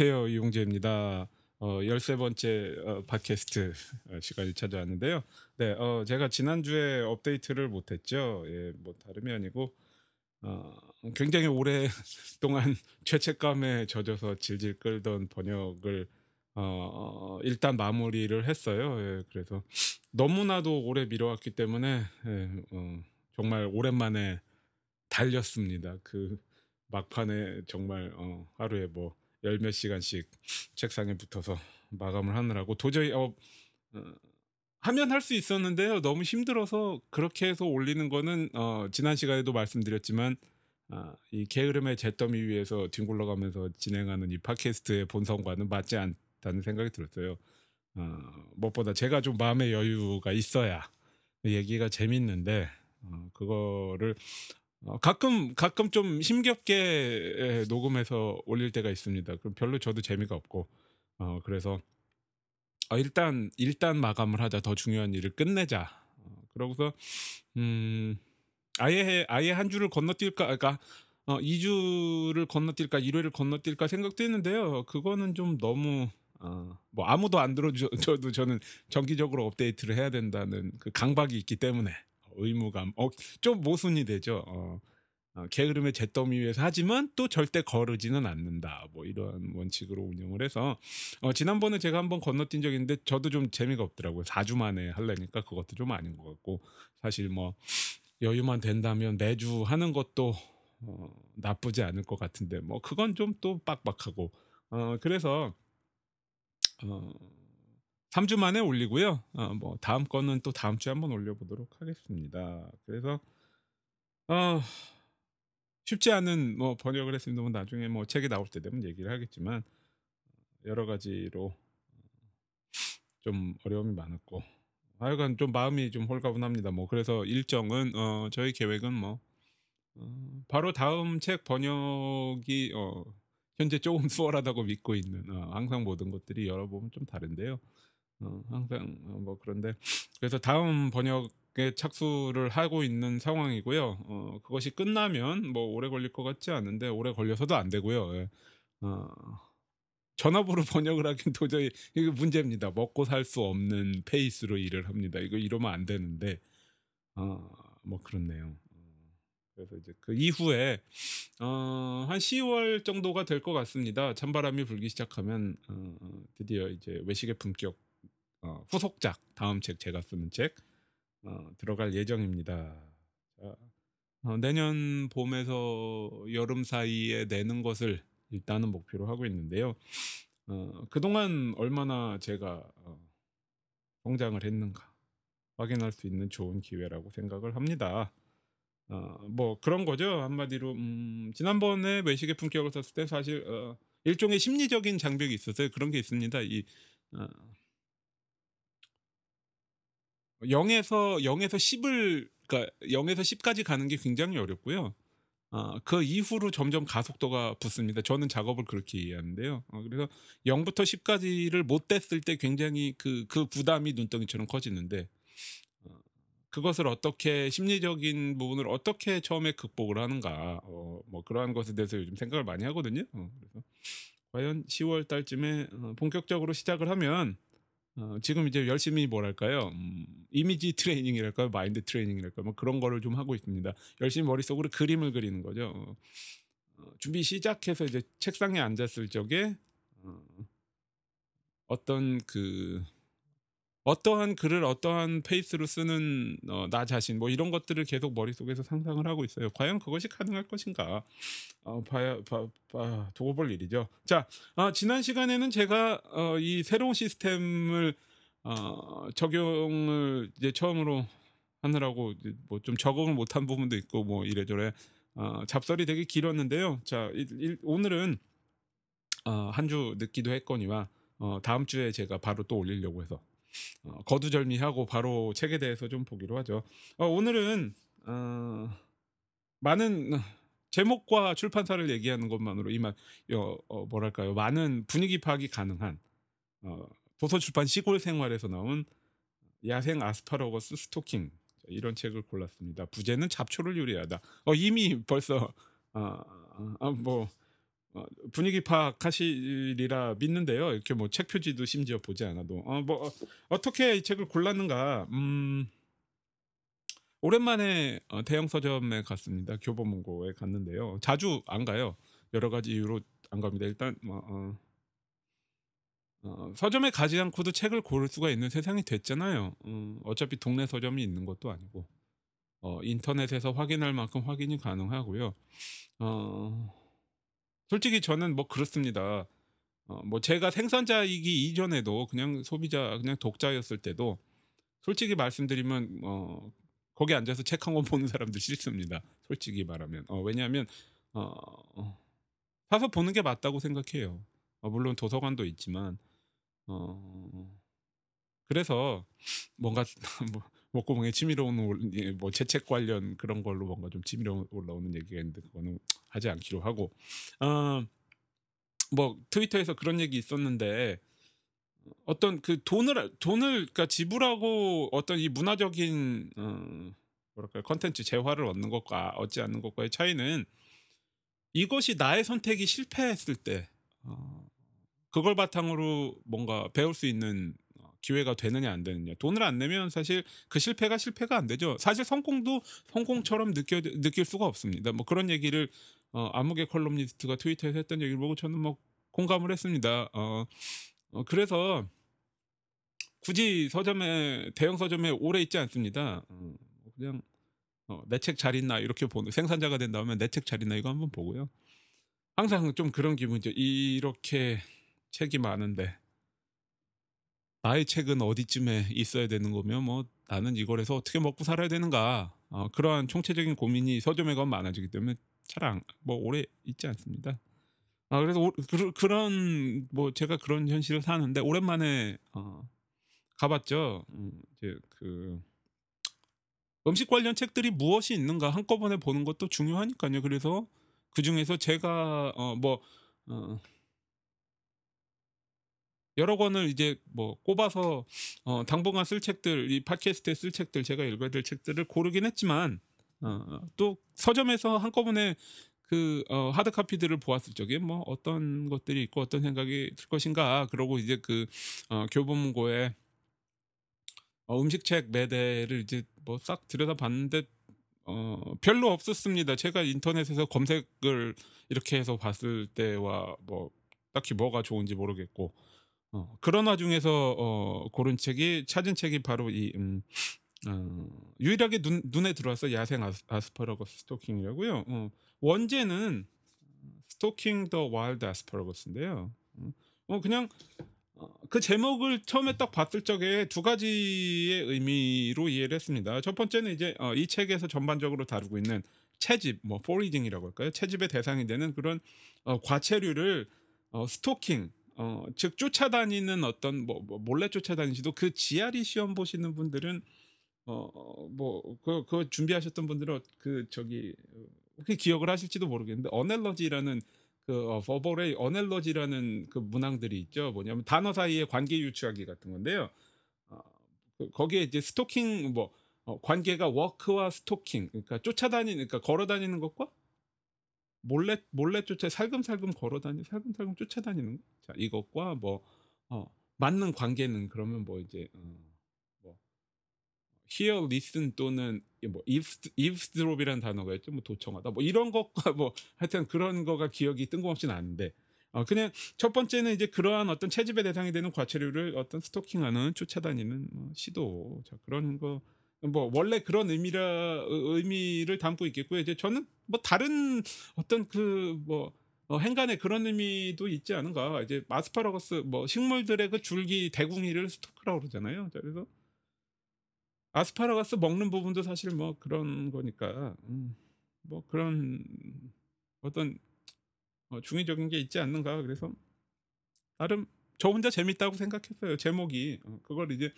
안녕하세요 이용재입니다. 어 13번째 어 팟캐스트 어 시간이 찾아왔는데요. 네 어 제가 지난주에 업데이트를 못 했죠. 예 뭐 다름이 아니고 어 굉장히 오랫동안 죄책감에 젖어서 질질 끌던 번역을 어 일단 마무리를 했어요. 예 그래서 너무나도 오래 미뤄왔기 때문에 예 어 정말 오랜만에 달렸습니다. 그 막판에 정말 어 하루에 뭐 열 몇 시간씩 책상에 붙어서 마감을 하느라고 도저히 어 어 하면 할 수 있었는데요. 너무 힘들어서 그렇게 해서 올리는 거는 어 지난 시간에도 말씀드렸지만 아이 게으름의 잿더미 위에서 뒹굴러 가면서 진행하는 이 팟캐스트의 본성과는 맞지 않다는 생각이 들었어요. 어 무엇보다 제가 좀 마음의 여유가 있어야 얘기가 재밌는데 어 그거를 어 가끔 가끔 좀 힘겹게 예 녹음해서 올릴 때가 있습니다. 그럼 별로 저도 재미가 없고 어 그래서 어 일단 '일단 마감을 하자. 더 중요한 일을 끝내자.' 어 그러고서 음 아예 아예 한 주를 건너뛸까 그러니까 어 2 주를 건너뛸까 1 회를 건너뛸까 생각도 했는데요. 그거는 좀 너무 어 뭐 아무도 안 들어 줘 줘도 저는 정기적으로 업데이트를 해야 된다는 그 강박이 있기 때문에 의무감 어 좀 모순이 되죠. 어 어 '게으름의 잿더미 위에서 하지만 또 절대 거르지는 않는다.' 뭐 이런 원칙으로 운영을 해서 어 지난번에 제가 한번 건너뛴 적이 있는데 저도 좀 재미가 없더라고요. 4주 만에 하려니까 그것도 좀 아닌 것 같고 사실 뭐 여유만 된다면 매주 하는 것도 어 나쁘지 않을 것 같은데 뭐 그건 좀 또 빡빡하고 어 그래서 어 3주 만에 올리고요. 어 뭐 다음 거는 또 다음 주에 한번 올려 보도록 하겠습니다. 그래서 어 쉽지 않은 뭐 번역을 했습니다만 나중에 뭐 책이 나올 때 되면 얘기를 하겠지만 여러 가지로 좀 어려움이 많았고 하여간 좀 마음이 좀 홀가분합니다. 뭐 그래서 일정은 어 저희 계획은 뭐 어 바로 다음 책 번역이 어 현재 쪼금 수월하다고 믿고 있는 어 항상 모든 것들이 열어보면 좀 다른데요. 어 항상 어뭐 그런데 그래서 다음 번역에 착수를 하고 있는 상황이고요. 어 그것이 끝나면 뭐 오래 걸릴 것 같지 않은데 오래 걸려서도 안 되고요. 예. 어 전업으로 번역을 하긴 도저히 이게 문제입니다. 먹고 살 수 없는 페이스로 일을 합니다. 이거 이러면 안 되는데 어 뭐 그렇네요. 어 그래서 이제 그 이후에 어 한 10월 정도가 될 것 같습니다. 찬바람이 불기 시작하면 어 드디어 이제 외식의 품격 어 후속작 다음 책 제가 쓰는 책 어 들어갈 예정입니다. 자어 내년 봄에서 여름 사이에 내는 것을 일단은 목표로 하고 있는데요. 어 그동안 얼마나 제가 어 성장을 했는가 확인할 수 있는 좋은 기회라고 생각을 합니다. 어 뭐 그런 거죠. 한마디로 음 지난번에 외식의 품격을 썼을 때 사실 어 일종의 심리적인 장벽이 있었어요. 그런 게 있습니다. 이 어 0 에서 0 에서 10을 그러니까 0 에서 10 까지 가는 게 굉장히 어렵고요. 어 그 이후로 점점 가속도가 붙습니다. 저는 작업을 그렇게 이해하는데요. 어 그래서 0 부터 10 까지를 못 뗐을 때 굉장히 그 그 부담이 눈덩이처럼 커지는데 어 그것을 어떻게 심리적인 부분을 어떻게 처음에 극복을 하는가 어 뭐 그러한 것에 대해서 요즘 생각을 많이 하거든요. 어 그래서 과연 10월 달쯤에 어 본격적으로 시작을 하면 어 지금 이제 열심히 뭐랄까요? 음 이미지 트레이닝이랄까요? 마인드 트레이닝이랄까요? 뭐 그런 거를 좀 하고 있습니다. 열심히 머릿속으로 그림을 그리는 거죠. 어어 준비 시작해서 이제 책상에 앉았을 적에 어 어떤 그 어떠한 글을 어떠한 페이스로 쓰는 어 나 자신 뭐 이런 것들을 계속 머릿속에서 상상을 하고 있어요. 과연 그것이 가능할 것인가? 어 봐야 봐 봐 두고 볼 일이죠. 자 어 지난 시간에는 제가 어 이 새로운 시스템을 어 적용을 이제 처음으로 하느라고 뭐 좀 적응을 못한 부분도 있고 뭐 이래저래 어 잡설이 되게 길었는데요. 자 일 일 오늘은 어 한 주 늦기도 했거니와 어 다음 주에 제가 바로 또 올리려고 해서 어 거두절미하고 바로 책에 대해서 좀 보기로 하죠. 어 오늘은 어 많은 제목과 출판사를 얘기하는 것만으로 이만 여어 뭐랄까요? 많은 분위기 파악이 가능한 어 도서 출판 시골 생활에서 나온 야생 아스파라거스 스토킹 이런 책을 골랐습니다. 부제는 잡초를 요리하다. 어 이미 벌써 어어뭐어 분위기 파악하시리라 믿는데요. 이렇게 뭐 책 표지도 심지어 보지 않아도. 어 뭐 어 어떻게 이 책을 골랐는가. 음 오랜만에 어 대형 서점에 갔습니다. 교보문고에 갔는데요. 자주 안 가요. 여러 가지 이유로 안 갑니다. 일단 뭐 어 어 서점에 가지 않고도 책을 고를 수가 있는 세상이 됐잖아요. 음 어차피 동네 서점이 있는 것도 아니고. 어 인터넷에서 확인할 만큼 확인이 가능하고요. 어 솔직히 저는 뭐 그렇습니다. 어 뭐 제가 생산자이기 이전에도 그냥 소비자 그냥 독자였을 때도 솔직히 말씀드리면 어 거기 앉아서 책 한 권 보는 사람들 싫습니다. 솔직히 말하면. 어 왜냐하면 어 사서 보는 게 맞다고 생각해요. 어 물론 도서관도 있지만 어 그래서 뭔가 뭐 목구멍에 침이 올예 뭐 재책 관련 그런 걸로 뭔가 좀 치밀어 올라오는 얘기가 있는데 그거는 하지 않기로 하고 어 뭐 트위터에서 그런 얘기 있었는데 어떤 그 돈을 돈을 그러니까 지불하고 어떤 이 문화적인 어 뭐랄까요? 콘텐츠 재화를 얻는 것과 얻지 않는 것과의 차이는 이것이 나의 선택이 실패했을 때 어 그걸 바탕으로 뭔가 배울 수 있는 어 기회가 되느냐 안 되느냐. 돈을 안 내면 사실 그 실패가 실패가 안 되죠. 사실 성공도 성공처럼 느껴 느낄 수가 없습니다. 뭐 그런 얘기를 어 아무개 컬럼니스트가 트위터에서 했던 얘기를 보고 저는 뭐 공감을 했습니다. 어 어 그래서 굳이 서점에 대형 서점에 오래 있지 않습니다. 어 그냥 어 '내 책 잘 있나?' 이렇게 보는 생산자가 된 다음에 '내 책 잘 있나?' 이거 한번 보고요. 항상 좀 그런 기분이죠. 이렇게 책이 많은데 나의 책은 어디쯤에 있어야 되는 거며 뭐 '나는 이걸 해서 어떻게 먹고 살아야 되는가.' 어 그러한 총체적인 고민이 서점에 가면 많아지기 때문에 잘안뭐 오래 있지 않습니다. 아 그래서 오 그런 그런 뭐 제가 그런 현실을 사는데 오랜만에 어 가 봤죠. 음 이제 그 음식 관련 책들이 무엇이 있는가 한꺼번에 보는 것도 중요하니깐요. 그래서 그 중에서 제가 어 뭐 어 여러 권을 이제 뭐 꼽아서 어 당분간 쓸 책들 이 팟캐스트에 쓸 책들 제가 읽어야 될 책들을 고르긴 했지만 어 또 서점에서 한꺼번에 그 어 하드 카피들을 보았을 적에 뭐 '어떤 것들이 있고 어떤 생각이 들 것인가.' 그러고 이제 그 어 교보문고에 어 음식책 매대를 이제 뭐 싹 들여다봤는데 어 별로 없었습니다. 제가 인터넷에서 검색을 이렇게 해서 봤을 때와 뭐 딱히 뭐가 좋은지 모르겠고 어 그런 와중에서 어 고른 책이 찾은 책이 바로 이 음 어 유일하게 눈 눈에 들어왔어요. 야생 아스 아스 파라거스 스토킹이라고요. 어 원제는 Stalking the Wild Asparagus인데요. 음어 그냥 어그 제목을 처음에 딱 봤을 적에 두 가지의 의미로 이해를 했습니다. 첫 번째는 이제 어 이 책에서 전반적으로 다루고 있는 채집 뭐 foraging이라고 할까요? 채집의 대상이 되는 그런 어 과채류를 어 스토킹 어즉 쫓아다니는 어떤 뭐 뭐 몰래 쫓아다니시도 그 GRE 시험 보시는 분들은 어뭐그 준비하셨던 분들은 어그 저기 어 혹시 기억을 하실지도 모르겠는데 어넬러지라는 그 어 버벌의 어넬러지라는 그 문항들이 있죠. 뭐냐면 단어 사이의 관계 유추하기 같은 건데요. 어 그 거기에 이제 스토킹 뭐 어 관계가 워크와 스토킹 그러니까 쫓아다니는 그러니까 걸어 다니는 것과 몰래 몰래 쫓아 살금살금 걸어 다니 살금살금 쫓아다니는 거. 자 이것과 뭐 어 맞는 관계는 그러면 뭐 이제 어뭐 hear, listen 또는 이뭐 eaves eavesdrop이라는 단어가 있죠. 뭐 도청하다 뭐 이런 것과 뭐 하여튼 그런 거가 기억이 뜬금없이 나는데 어 그냥 첫 번째는 이제 그러한 어떤 채집의 대상이 되는 과체류를 어떤 스토킹하는 쫓아다니는 뭐 시도 자 그런 거 뭐 원래 그런 의미라 의 의미를 담고 있겠고요. 이제 저는 뭐 다른 어떤 그뭐 어 행간에 그런 의미도 있지 않은가. 이제 아스파라거스 뭐 식물들의 그 줄기 대궁이를 스토크라고 그러잖아요. 자 그래서 아스파라거스 먹는 부분도 사실 뭐 그런 거니까 음 뭐 그런 어떤 어 '중의적인 게 있지 않는가.' 그래서 나름 저 혼자 재밌다고 생각했어요 제목이. 어 그걸 이제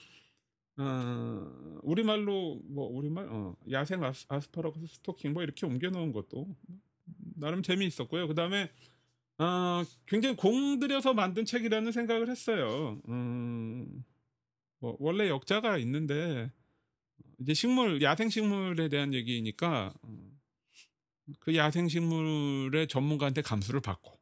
어 우리말로 뭐 우리말 어 야생 아스 아스파라거스 스토킹 뭐 이렇게 옮겨 놓은 것도 나름 재미있었고요. 그 다음에 어 굉장히 공들여서 만든 책이라는 생각을 했어요. 음 뭐 원래 역자가 있는데 이제 식물 야생 식물에 대한 얘기니까 어그 야생 식물의 전문가한테 감수를 받고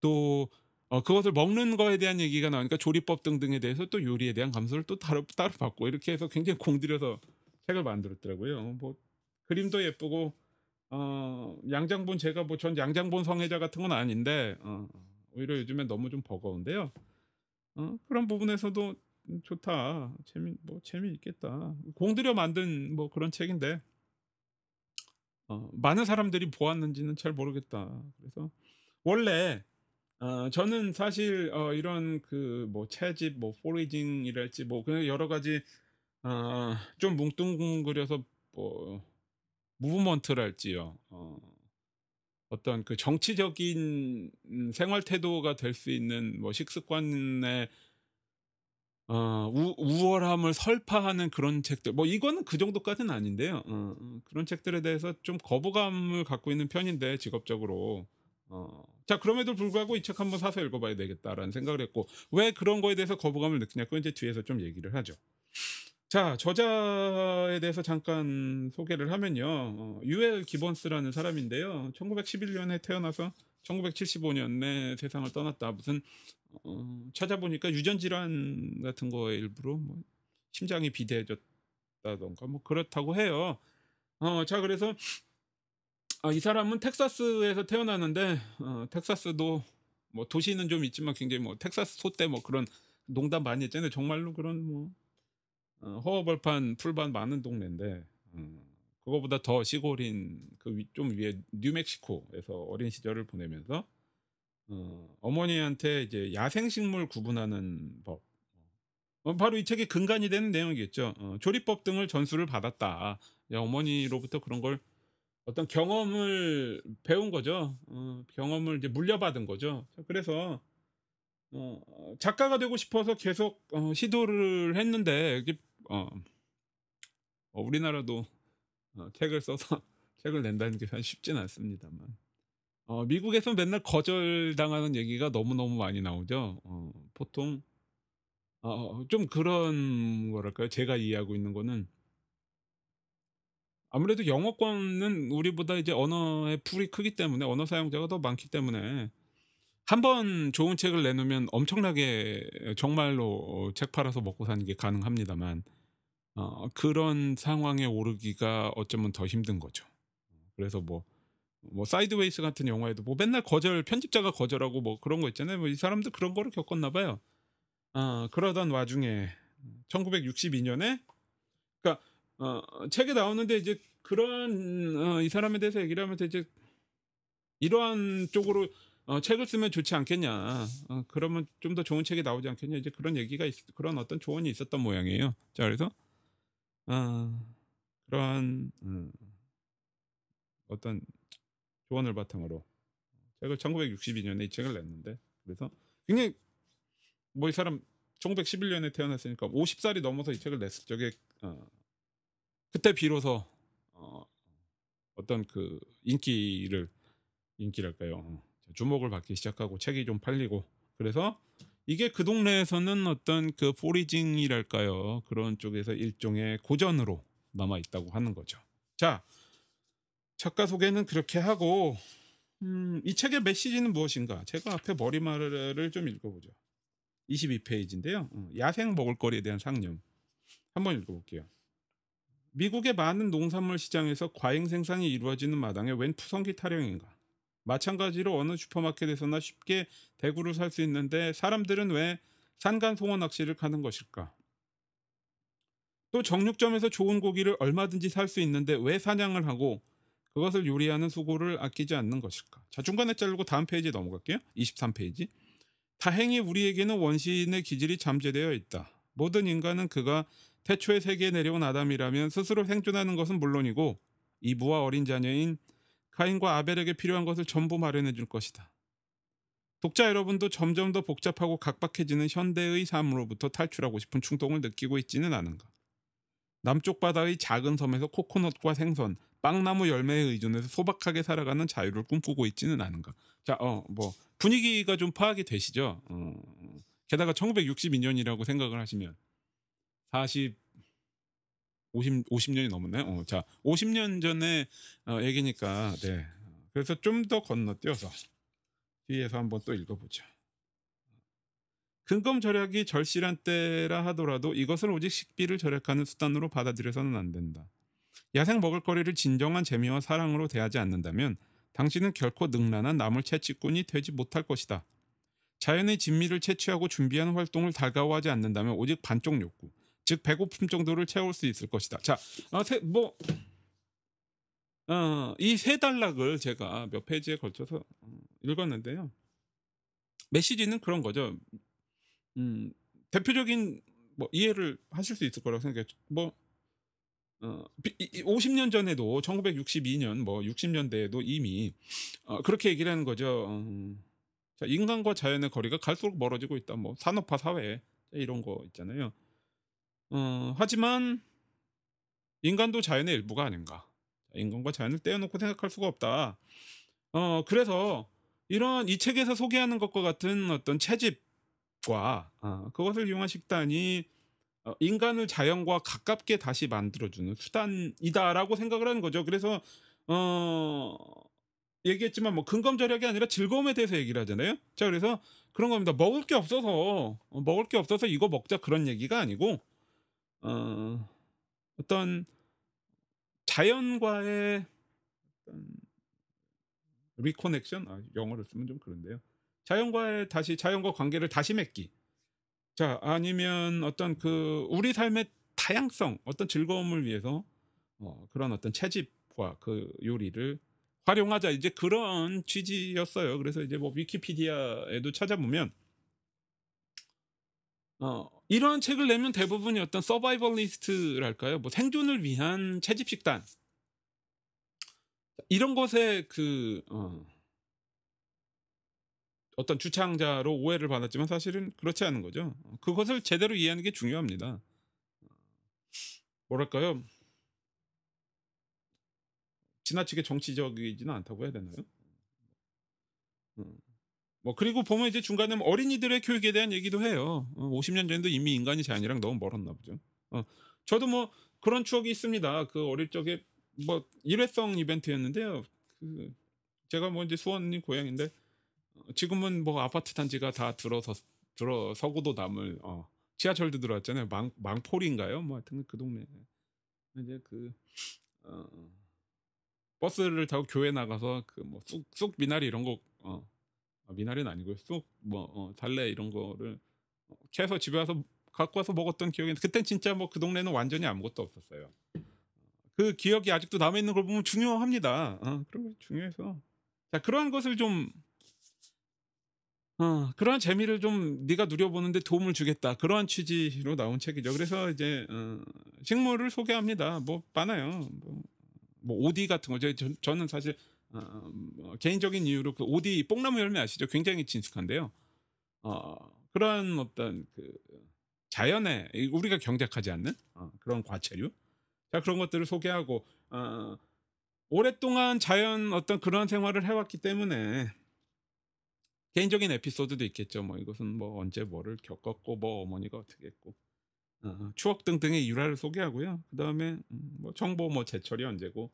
또 어 그것을 먹는 거에 대한 얘기가 나오니까 조리법 등등에 대해서 또 요리에 대한 감수를 또 따로 따로 받고 이렇게 해서 굉장히 공들여서 책을 만들었더라고요. 뭐 그림도 예쁘고 어 양장본 제가 뭐 전 양장본 성애자 같은 건 아닌데 어 오히려 요즘엔 너무 좀 버거운데요. 어 그런 부분에서도 음' 좋다. 재미 뭐 재미있겠다.' 공들여 만든 뭐 그런 책인데 어 많은 사람들이 보았는지는 잘 모르겠다. 그래서 원래 어 저는 사실 어 이런 그 뭐 채집 뭐 포리징이랄지 뭐 그냥 여러 가지 어 좀 뭉뚱그려서 뭐 무브먼트랄지요. 어 어떤 그 정치적인 음 생활 태도가 될 수 있는 뭐 식습관의 어 우 우월함을 설파하는 그런 책들 뭐 이거는 그 정도까지는 아닌데요. 어어 그런 책들에 대해서 좀 거부감을 갖고 있는 편인데 직업적으로. 어 자 그럼에도 불구하고 '이 책 한번 사서 읽어 봐야 되겠다.'라는 생각을 했고 왜 그런 거에 대해서 거부감을 느끼냐 그건 이제 뒤에서 좀 얘기를 하죠. 자 저자에 대해서 잠깐 소개를 하면요. 어 유엘 기본스라는 사람인데요. 1911 년에 태어나서 1975 년에 세상을 떠났다. 무슨 어 찾아보니까 유전 질환 같은 거의 일부로 뭐 심장이 비대해졌다든가 뭐 그렇다고 해요. 어 자 그래서 아 이 사람은 텍사스에서 태어났는데 어 텍사스도 뭐 도시는 좀 있지만 굉장히 뭐 텍사스 소떼 뭐 그런 농담 많이 했잖아요. 정말로 그런 뭐 어 허허벌판 풀밭 많은 동네인데 음 그거보다 더 시골인 그위좀 위에 뉴멕시코에서 어린 시절을 보내면서 어 어머니한테 이제 야생식물 구분하는 법 어 바로 이 책의 근간이 되는 내용이겠죠. 어 조리법 등을 전수를 받았다. 예 어머니로부터 그런 걸 어떤 경험을 배운 거죠. 어 경험을 이제 물려받은 거죠. 자 그래서 어 작가가 되고 싶어서 계속 어 시도를 했는데 어어 우리나라도 어 책을 써서 책을 낸다는 게 사실 쉽지는 않습니다만. 어 미국에서 맨날 거절당하는 얘기가 너무너무 많이 나오죠. 어 보통 어 좀 그런 뭐랄까요? 제가 이해하고 있는 거는 아무래도 영어권은 우리보다 이제 언어의 풀이 크기 때문에 언어 사용자가 더 많기 때문에 한 번 좋은 책을 내놓으면 엄청나게 정말로 책 팔아서 먹고 사는 게 가능합니다만 어 그런 상황에 오르기가 어쩌면 더 힘든 거죠. 그래서 뭐 뭐 Sideways 같은 영화에도 뭐 맨날 거절 편집자가 거절하고 뭐 그런 거 있잖아요. 뭐 이 사람도 그런 거를 겪었나 봐요. 어 그러던 와중에 1962 년에 그러니까 어 책에 나오는데 이제 그런 어 이 사람에 대해서 얘기를 하면서 이제 "이러한 쪽으로 어 책을 쓰면 좋지 않겠냐. 어 그러면 좀 더 좋은 책이 나오지 않겠냐." 이제 그런 얘기가 있 그런 어떤 조언이 있었던 모양이에요. 자 그래서 아 그러한 음. 어떤 조언을 바탕으로 책을 1962 년에 이 책을 냈는데 그래서 굉장히 뭐 이 사람 1911 년에 태어났으니까 50 살이 넘어서 이 책을 냈을 적에 어. 그때 비로소 어. 어떤 그 인기를 인기랄까요? 어. 주목을 받기 시작하고 책이 좀 팔리고 그래서 이게 그 동네에서는 어떤 그 포리징이랄까요? 그런 쪽에서 일종의 고전으로 남아 있다고 하는 거죠. 자 작가 소개는 그렇게 하고 음 이 책의 메시지는 무엇인가? 제가 앞에 머리말을 좀 읽어 보죠. 22 페이지인데요. 어 야생 먹을거리에 대한 상념. 한번 읽어 볼게요. "미국의 많은 농산물 시장에서 과잉 생산이 이루어지는 마당에 웬 푸성기 타령인가? 마찬가지로 어느 슈퍼마켓에서나 쉽게 대구를 살 수 있는데 사람들은 왜 산간송어 낚시를 가는 것일까? 또 정육점에서 좋은 고기를 얼마든지 살 수 있는데 왜 사냥을 하고 그것을 요리하는 수고를 아끼지 않는 것일까?" 자 중간에 자르고 다음 페이지에 넘어갈게요. 23 페이지. "다행히 우리에게는 원시인의 기질이 잠재되어 있다. 모든 인간은 그가 태초에 세계에 내려온 아담이라면 스스로 생존하는 것은 물론이고 이브와 어린 자녀인 카인과 아벨에게 필요한 것을 전부 마련해 줄 것이다. 독자 여러분도 점점 더 복잡하고 각박해지는 현대의 삶으로부터 탈출하고 싶은 충동을 느끼고 있지는 않은가? 남쪽 바다의 작은 섬에서 코코넛과 생선, 빵나무 열매에 의존해서 소박하게 살아가는 자유를 꿈꾸고 있지는 않은가? 자, 어, 뭐 분위기가 좀 파악이 되시죠? 어, 게다가 1962년이라고 생각을 하시면 40 50 50년이 넘었나요? 어, 자 50년 전에 어 얘기니까 네. 그래서 좀 더 건너뛰어서 뒤에서 한번 또 읽어보죠. 근검 절약이 절실한 때라 하더라도 이것을 오직 식비를 절약하는 수단으로 받아들여서는 안 된다. 야생 먹을거리를 진정한 재미와 사랑으로 대하지 않는다면 당신은 결코 능란한 나물 채취꾼이 되지 못할 것이다. 자연의 진미를 채취하고 준비하는 활동을 달가워하지 않는다면 오직 반쪽 욕구, 즉 배고픔 정도를 채울 수 있을 것이다. 자, 아, 세, 뭐, 어, 이세 단락을 제가 몇 페이지에 걸쳐서 어, 읽었는데요. 메시지는 그런 거죠. 음, 대표적인 뭐 이해를 하실 수 있을 거라고 생각해요. 뭐 어, 50년 전에도 1962년 뭐 60년대에도 이미 어, 그렇게 얘기를 하는 거죠. 어, 자, 인간과 자연의 거리가 갈수록 멀어지고 있다. 뭐 산업화 사회 이런 거 있잖아요. 어, 하지만 인간도 자연의 일부가 아닌가. 인간과 자연을 떼어놓고 생각할 수가 없다. 어, 그래서 이런 이 책에서 소개하는 것과 같은 어떤 채집과 어, 그것을 이용한 식단이 어, 인간을 자연과 가깝게 다시 만들어주는 수단이다라고 생각을 하는 거죠. 그래서 어 얘기했지만 뭐 근검 절약이 아니라 즐거움에 대해서 얘기를 하잖아요. 자 그래서 그런 겁니다. 먹을 게 없어서 어, 먹을 게 없어서 이거 먹자 그런 얘기가 아니고 어, 어떤 자연과의 어떤 리코넥션 아, 영어를 쓰면 좀 그런데요. 자연과의 다시 자연과 관계를 다시 맺기. 자 아니면 어떤 그 우리 삶의 다양성, 어떤 즐거움을 위해서 어, 그런 어떤 채집과 그 요리를 활용하자 이제 그런 취지였어요. 그래서 이제 뭐 위키피디아에도 찾아보면 어, 이러한 책을 내면 대부분이 어떤 서바이벌리스트랄까요? 뭐 생존을 위한 채집 식단 이런 것에 그 어, 어떤 주창자로 오해를 받았지만 사실은 그렇지 않은 거죠. 그것을 제대로 이해하는 게 중요합니다. 뭐랄까요? 지나치게 정치적이지는 않다고 해야 되나요? 음. 뭐 그리고 보면 이제 중간에 뭐 어린이들의 교육에 대한 얘기도 해요. 어, 50년 전에도 이미 인간이 자연이랑 너무 멀었나 보죠. 어, 저도 뭐 그런 추억이 있습니다. 그 어릴 적에 뭐 일회성 이벤트였는데요. 그 제가 뭐 이제 수원이 고향인데 어, 지금은 뭐 아파트 단지가 다 들어서 들어서고도 남을 어, 지하철도 들어왔잖아요. 망 망폴인가요? 뭐 하여튼 그 동네 이제 그 어, 버스를 타고 교회 나가서 그 뭐 쑥쑥 미나리 이런 거 어, 아, 미나리는 아니고 쑥뭐 어, 달래 이런 거를 어, 캐서 집에 와서 갖고 와서 먹었던 기억이 있는데 그땐 진짜 뭐 그 동네는 완전히 아무것도 없었어요. 그 기억이 아직도 남아 있는 걸 보면 중요합니다. 어, 그런 게 중요해서 자 그러한 것을 좀 어, 그러한 재미를 좀 네가 누려보는데 도움을 주겠다. 그러한 취지로 나온 책이죠. 그래서 이제 어, 식물을 소개합니다. 뭐 많아요. 뭐, 뭐 오디 같은 거. 저, 저는 사실 어, 뭐 개인적인 이유로 그 오디 뽕나무 열매 아시죠? 굉장히 친숙한데요. 어, 그러한 어떤 그 자연에 우리가 경작하지 않는 어, 그런 과체류. 자 그런 것들을 소개하고 어, 오랫동안 자연 어떤 그런 생활을 해왔기 때문에 개인적인 에피소드도 있겠죠. 뭐 이것은 뭐 언제 뭐를 겪었고 뭐 어머니가 어떻게 했고 어, 추억 등등의 일화를 소개하고요. 그 다음에 음, 뭐 정보 뭐 제철이 언제고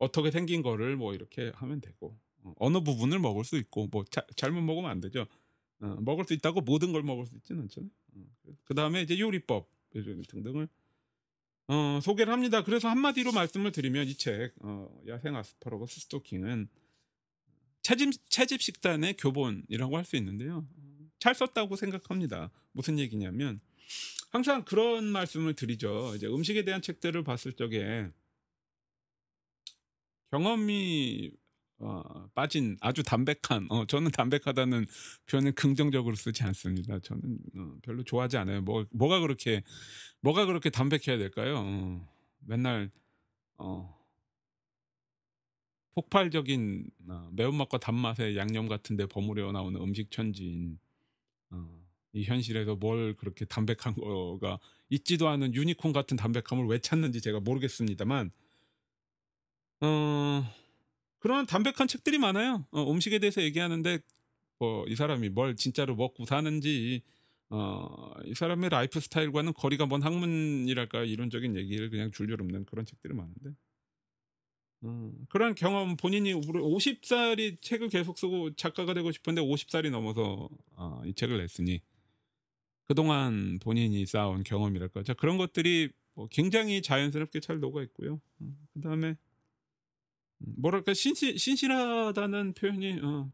어떻게 생긴 거를 뭐 이렇게 하면 되고 어, 어느 부분을 먹을 수 있고 뭐 자, 잘못 먹으면 안 되죠. 어, 먹을 수 있다고 모든 걸 먹을 수 있지는 않잖아요. 어, 그 다음에 이제 요리법 등등을 어, 소개를 합니다. 그래서 한마디로 말씀을 드리면 이 책, 어, 야생 아스파라거스 스토킹은 채집, 채집 식단의 교본이라고 할 수 있는데요. 잘 썼다고 생각합니다. 무슨 얘기냐면 항상 그런 말씀을 드리죠. 이제 음식에 대한 책들을 봤을 적에 경험이 어, 빠진 아주 담백한 어, 저는 담백하다는 표현을 긍정적으로 쓰지 않습니다. 저는 어, 별로 좋아하지 않아요. 뭐 뭐가 그렇게 뭐가 그렇게 담백해야 될까요? 어, 맨날 어, 폭발적인 어, 매운맛과 단맛의 양념 같은데 버무려 나오는 음식 천지인 어, 이 현실에서 뭘 그렇게 담백한 거가 있지도 않은 유니콘 같은 담백함을 왜 찾는지 제가 모르겠습니다만 어, 그런 담백한 책들이 많아요. 어, 음식에 대해서 얘기하는데 뭐 이 사람이 뭘 진짜로 먹고 사는지 어, 이 사람의 라이프 스타일과는 거리가 먼 학문이랄까 이론적인 얘기를 그냥 줄줄 읊는 그런 책들이 많은데 어, 그런 경험 본인이 50살이 책을 계속 쓰고 작가가 되고 싶은데 50살이 넘어서 어, 이 책을 냈으니 그동안 본인이 쌓아온 경험이랄까 자 그런 것들이 뭐 굉장히 자연스럽게 잘 녹아 있고요. 어, 그 다음에 뭐랄까 신실, 신실하다는 표현이 어,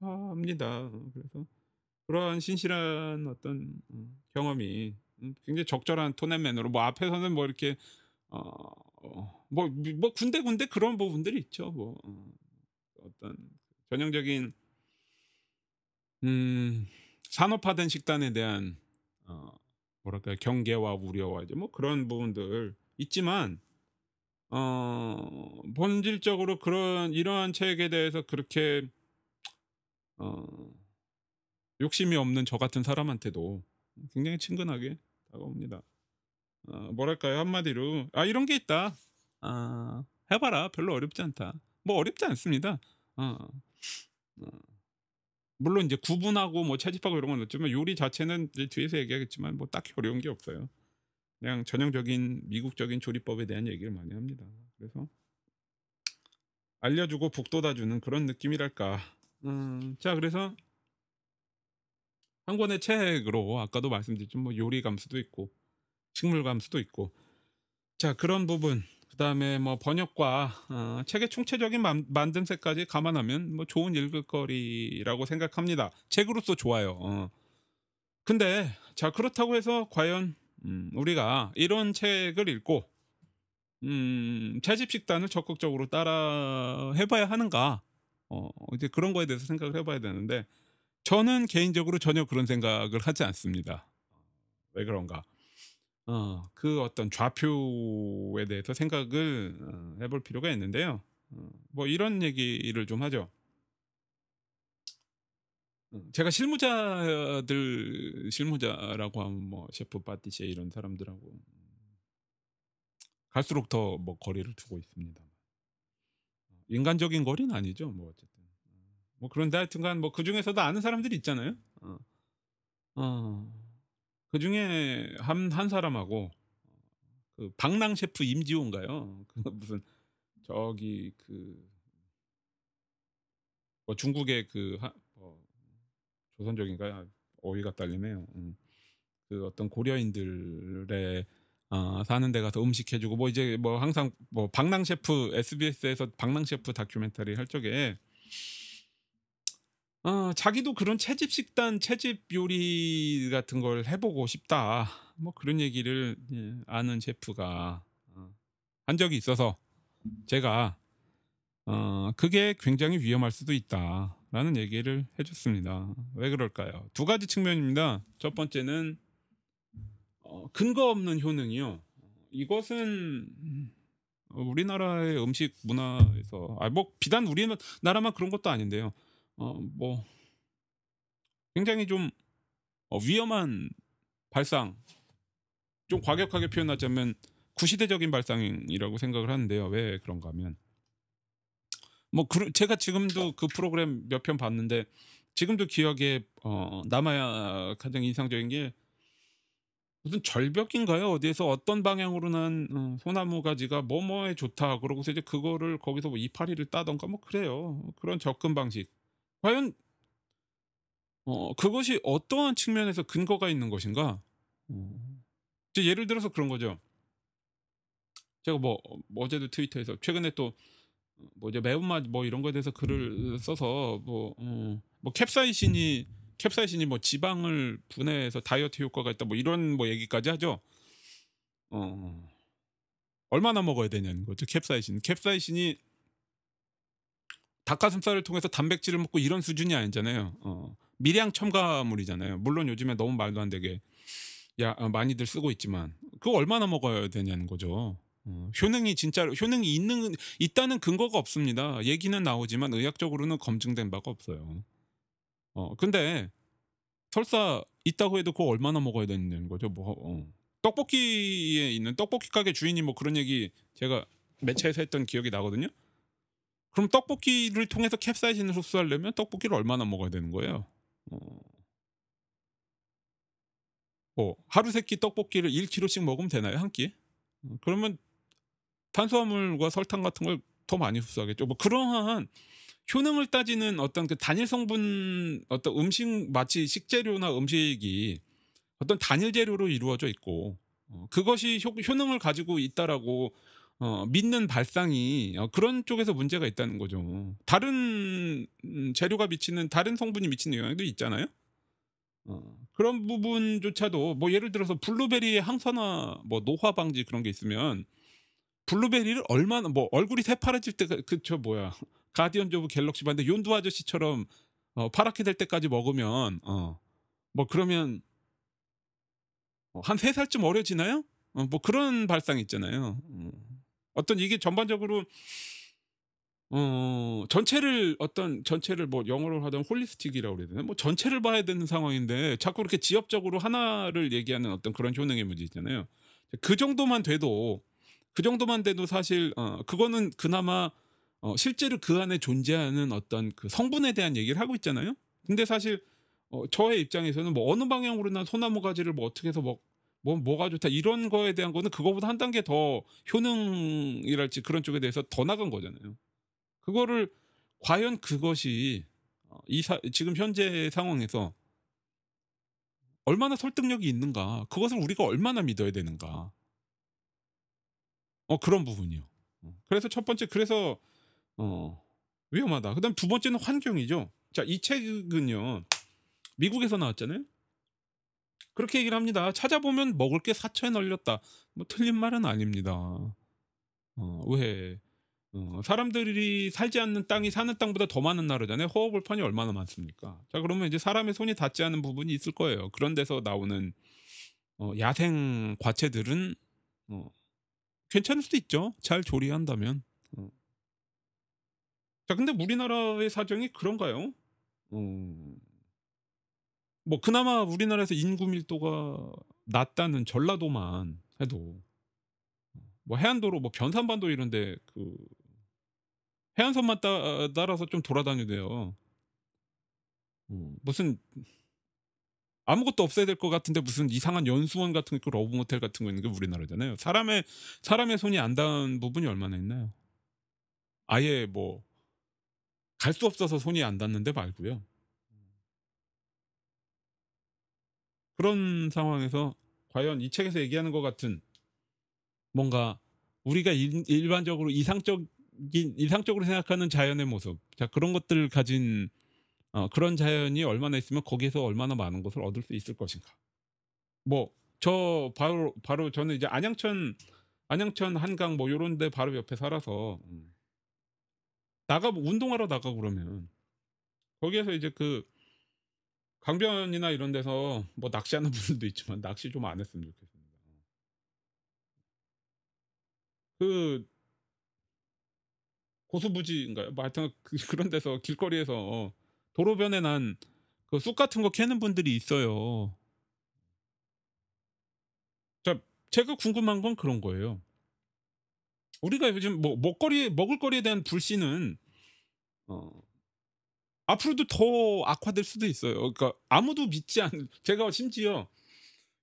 적합합니다. 어, 그래서 그러한 신실한 어떤 어, 경험이 음, 굉장히 적절한 톤앤맨으로 뭐 앞에서는 뭐 이렇게 어뭐 뭐 군데 군데 그런 부분들이 있죠. 뭐 어, 어떤 전형적인 음 산업화된 식단에 대한 어 뭐랄까 경계와 우려와 이제 뭐 그런 부분들 있지만 어 본질적으로 그런 이러한 책에 대해서 그렇게 어 욕심이 없는 저 같은 사람한테도 굉장히 친근하게 다가옵니다. 어 뭐랄까요 한마디로 아 이런 게 있다. 아 해봐라 별로 어렵지 않다. 뭐 어렵지 않습니다. 어, 어. 물론 이제 구분하고 뭐 채집하고 이런 건 없지만 요리 자체는 이제 뒤에서 얘기하겠지만 뭐 딱히 어려운 게 없어요. 그냥 전형적인 미국적인 조리법에 대한 얘기를 많이 합니다. 그래서 알려주고 북돋아주는 그런 느낌이랄까. 음, 자 그래서 한 권의 책으로 아까도 말씀드렸지만 뭐 요리 감수도 있고 식물 감수도 있고 자 그런 부분 그 다음에 뭐 번역과 어, 책의 총체적인 만, 만듦새까지 감안하면 뭐 좋은 읽을거리라고 생각합니다. 책으로서 좋아요. 어. 근데 자 그렇다고 해서 과연 음, 우리가 이런 책을 읽고 음, 채집 식단을 적극적으로 따라 해봐야 하는가? 어, 이제 그런 거에 대해서 생각을 해봐야 되는데 저는 개인적으로 전혀 그런 생각을 하지 않습니다. 왜 그런가? 어, 그 어떤 좌표에 대해서 생각을 어, 해볼 필요가 있는데요. 어, 뭐 이런 얘기를 좀 하죠. 어, 제가 실무자들 실무자라고 하면 뭐 셰프 파티시에 이런 사람들하고 갈수록 더 뭐 거리를 두고 있습니다. 인간적인 거리는 아니죠. 뭐 어쨌든 뭐 그런데 하여튼간 뭐 그 중에서도 아는 사람들이 있잖아요. 어. 어. 그 중에 한, 한 사람하고 그 방랑 셰프 임지호인가요? 그 무슨 저기 그 뭐 중국의 그 조선족인가요? 어휘가 딸리네요. 음. 그 어떤 고려인들의 어, 사는 데 가서 음식 해주고 뭐 이제 뭐 항상 뭐 방랑 셰프 SBS에서 방랑 셰프 다큐멘터리 할 적에 어, 자기도 그런 채집 식단, 채집 요리 같은 걸 해보고 싶다. 뭐 그런 얘기를 예, 아는 셰프가 어, 한 적이 있어서 제가 어, 그게 굉장히 위험할 수도 있다 라는 얘기를 해줬습니다. 왜 그럴까요? 두 가지 측면입니다. 첫 번째는 어, 근거 없는 효능이요. 이것은 우리나라의 음식 문화에서 아 뭐 비단 우리나라만 그런 것도 아닌데요. 어 뭐 굉장히 좀 어, 위험한 발상 좀 과격하게 표현하자면 구시대적인 발상이라고 생각을 하는데요. 왜 그런가 하면 뭐 그, 제가 지금도 그 프로그램 몇 편 봤는데 지금도 기억에 어, 남아야 가장 인상적인 게 무슨 절벽인가요? 어디에서 어떤 방향으로 난 어, 소나무 가지가 뭐뭐에 좋다 그러고서 이제 그거를 거기서 뭐 이파리를 따던가 뭐 그래요. 그런 접근 방식 과연 어 그것이 어떠한 측면에서 근거가 있는 것인가? 어. 예를 들어서 그런 거죠. 제가 뭐, 뭐 어제도 트위터에서 최근에 또 뭐 이제 매운맛 뭐 이런 거에 대해서 글을 써서 뭐, 어, 뭐 캡사이신이 캡사이신이 뭐 지방을 분해해서 다이어트 효과가 있다 뭐 이런 뭐 얘기까지 하죠. 어 얼마나 먹어야 되냐는 거죠. 캡사이신. 캡사이신이 닭가슴살을 통해서 단백질을 먹고 이런 수준이 아니잖아요. 어, 미량 첨가물이잖아요. 물론 요즘에 너무 말도 안 되게 야 어, 많이들 쓰고 있지만 그거 얼마나 먹어야 되냐는 거죠. 어, 효능이 진짜로 효능이 있는 있다는 근거가 없습니다. 얘기는 나오지만 의학적으로는 검증된 바가 없어요. 어 근데 설사 있다고 해도 그거 얼마나 먹어야 되는 거죠? 뭐 어. 떡볶이에 있는 떡볶이 가게 주인이 뭐 그런 얘기 제가 매체에서 했던 기억이 나거든요. 그럼 떡볶이를 통해서 캡사이신을 흡수하려면 떡볶이를 얼마나 먹어야 되는 거예요? 어. 뭐 하루 세끼 떡볶이를 1kg씩 먹으면 되나요? 한 끼? 어, 그러면 탄수화물과 설탕 같은 걸 더 많이 흡수하겠죠. 뭐 그러한 효능을 따지는 어떤 그 단일 성분 어떤 음식 마치 식재료나 음식이 어떤 단일 재료로 이루어져 있고 어, 그것이 효, 효능을 가지고 있다라고 어, 믿는 발상이 어, 그런 쪽에서 문제가 있다는 거죠. 다른 음, 재료가 미치는 다른 성분이 미치는 영향도 있잖아요. 어, 그런 부분조차도 뭐 예를 들어서 블루베리의 항산화 뭐 노화 방지 그런 게 있으면 블루베리를 얼마나 뭐 얼굴이 새파래질 때가 그저 뭐야 Guardian of Galaxy 봤는데 욘두 아저씨처럼 어, 파랗게 될 때까지 먹으면 어, 뭐 그러면 어, 한세 살쯤 어려지나요? 어, 뭐 그런 발상 있잖아요. 어. 어떤 이게 전반적으로 어 전체를 어떤 전체를 뭐 영어로 하던 홀리스틱이라고 그래야 되나? 뭐 전체를 봐야 되는 상황인데 자꾸 이렇게 지엽적으로 하나를 얘기하는 어떤 그런 효능의 문제 있잖아요. 그 정도만 돼도 그 정도만 돼도 사실 어 그거는 그나마 어 실제로 그 안에 존재하는 어떤 그 성분에 대한 얘기를 하고 있잖아요. 근데 사실 어 저의 입장에서는 뭐 어느 방향으로나 소나무 가지를 뭐 어떻게 해서 뭐, 뭐 뭐가 좋다 이런 거에 대한 거는 그거보다 한 단계 더 효능이랄지 그런 쪽에 대해서 더 나간 거잖아요. 그거를 과연 그것이 어, 이 사, 지금 현재 상황에서 얼마나 설득력이 있는가 그것을 우리가 얼마나 믿어야 되는가 어 그런 부분이요. 어, 그래서 첫 번째 그래서 어 위험하다. 그다음 두 번째는 환경이죠. 자 이 책은요 미국에서 나왔잖아요. 그렇게 얘기를 합니다. 찾아보면 먹을 게 사처에 널렸다. 뭐 틀린 말은 아닙니다. 어, 왜 어, 사람들이 살지 않는 땅이 사는 땅보다 더 많은 나라잖아요. 허허벌판이 얼마나 많습니까? 자 그러면 이제 사람의 손이 닿지 않은 부분이 있을 거예요. 그런 데서 나오는 어, 야생 과체들은 어, 괜찮을 수도 있죠. 잘 조리한다면. 어. 자 근데 우리나라의 사정이 그런가요? 어, 뭐 그나마 우리나라에서 인구 밀도가 낮다는 전라도만 해도 뭐 해안도로 뭐 변산반도 이런데 그 해안선만 따, 따라서 좀 돌아다녀도요. 어, 무슨 아무것도 없어야 될 것 같은데 무슨 이상한 연수원 같은 거 있고 러브 모텔 같은 거 있는 게 우리나라잖아요. 사람의 사람의 손이 안 닿은 부분이 얼마나 있나요? 아예 뭐 갈 수 없어서 손이 안 닿는데 말고요. 그런 상황에서 과연 이 책에서 얘기하는 것 같은 뭔가 우리가 일, 반적으로 이상적인 이상적으로 생각하는 자연의 모습, 자 그런 것들을 가진 어, 그런 자연이 얼마나 있으면 거기에서 얼마나 많은 것을 얻을 수 있을 것인가. 뭐 저 바로 바로 저는 이제 안양천 안양천 한강 뭐 요런 데 바로 옆에 살아서 음. 나가 운동하러 나가 그러면 거기에서 이제 그 강변이나 이런 데서 뭐 낚시하는 분들도 있지만 낚시 좀 안 했으면 좋겠습니다. 그 고수부지인가요? 뭐 하여튼 그, 그런 데서 길거리에서 도로변에 난 그 쑥 같은 거 캐는 분들이 있어요. 자, 제가 궁금한 건 그런 거예요. 우리가 요즘 뭐 먹거리 먹을 거리에 대한 불신은 어, 앞으로도 더 악화될 수도 있어요. 그러니까 아무도 믿지 않는 제가 심지어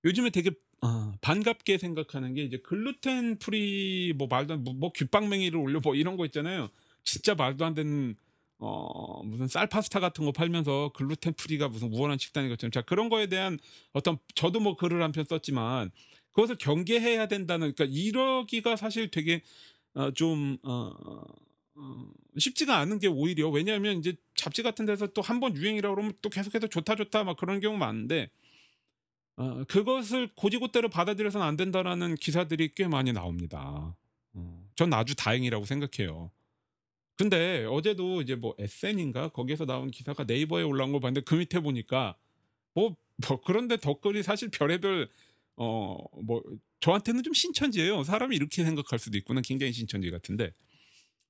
요즘에 되게 어, 반갑게 생각하는 게 이제 gluten free 뭐 말도 안, 뭐, 뭐 귓방맹이를 올려 뭐 이런 거 있잖아요. 진짜 말도 안 되는 어 무슨 쌀 파스타 같은 거 팔면서 글루텐 프리가 무슨 우월한 식단인 것처럼 자 그런 거에 대한 어떤 저도 뭐 글을 한 편 썼지만 그것을 경계해야 된다는 그러니까 이러기가 사실 되게 어, 좀 어, 어, 쉽지가 않은 게 오히려 왜냐하면 이제 잡지 같은 데서 또 한 번 유행이라고 그러면 또 계속해서 좋다 좋다 막 그런 경우 많은데 어, 그것을 고지고대로 받아들여서는 안 된다라는 기사들이 꽤 많이 나옵니다. 어, 전 아주 다행이라고 생각해요. 근데 어제도 이제 뭐 SN인가 거기에서 나온 기사가 네이버에 올라온 걸 봤는데 그 밑에 보니까 뭐, 뭐 그런데 덧글이 사실 별의별 어 뭐 저한테는 좀 신천지예요. 사람이 이렇게 생각할 수도 있구나. 굉장히 신천지 같은데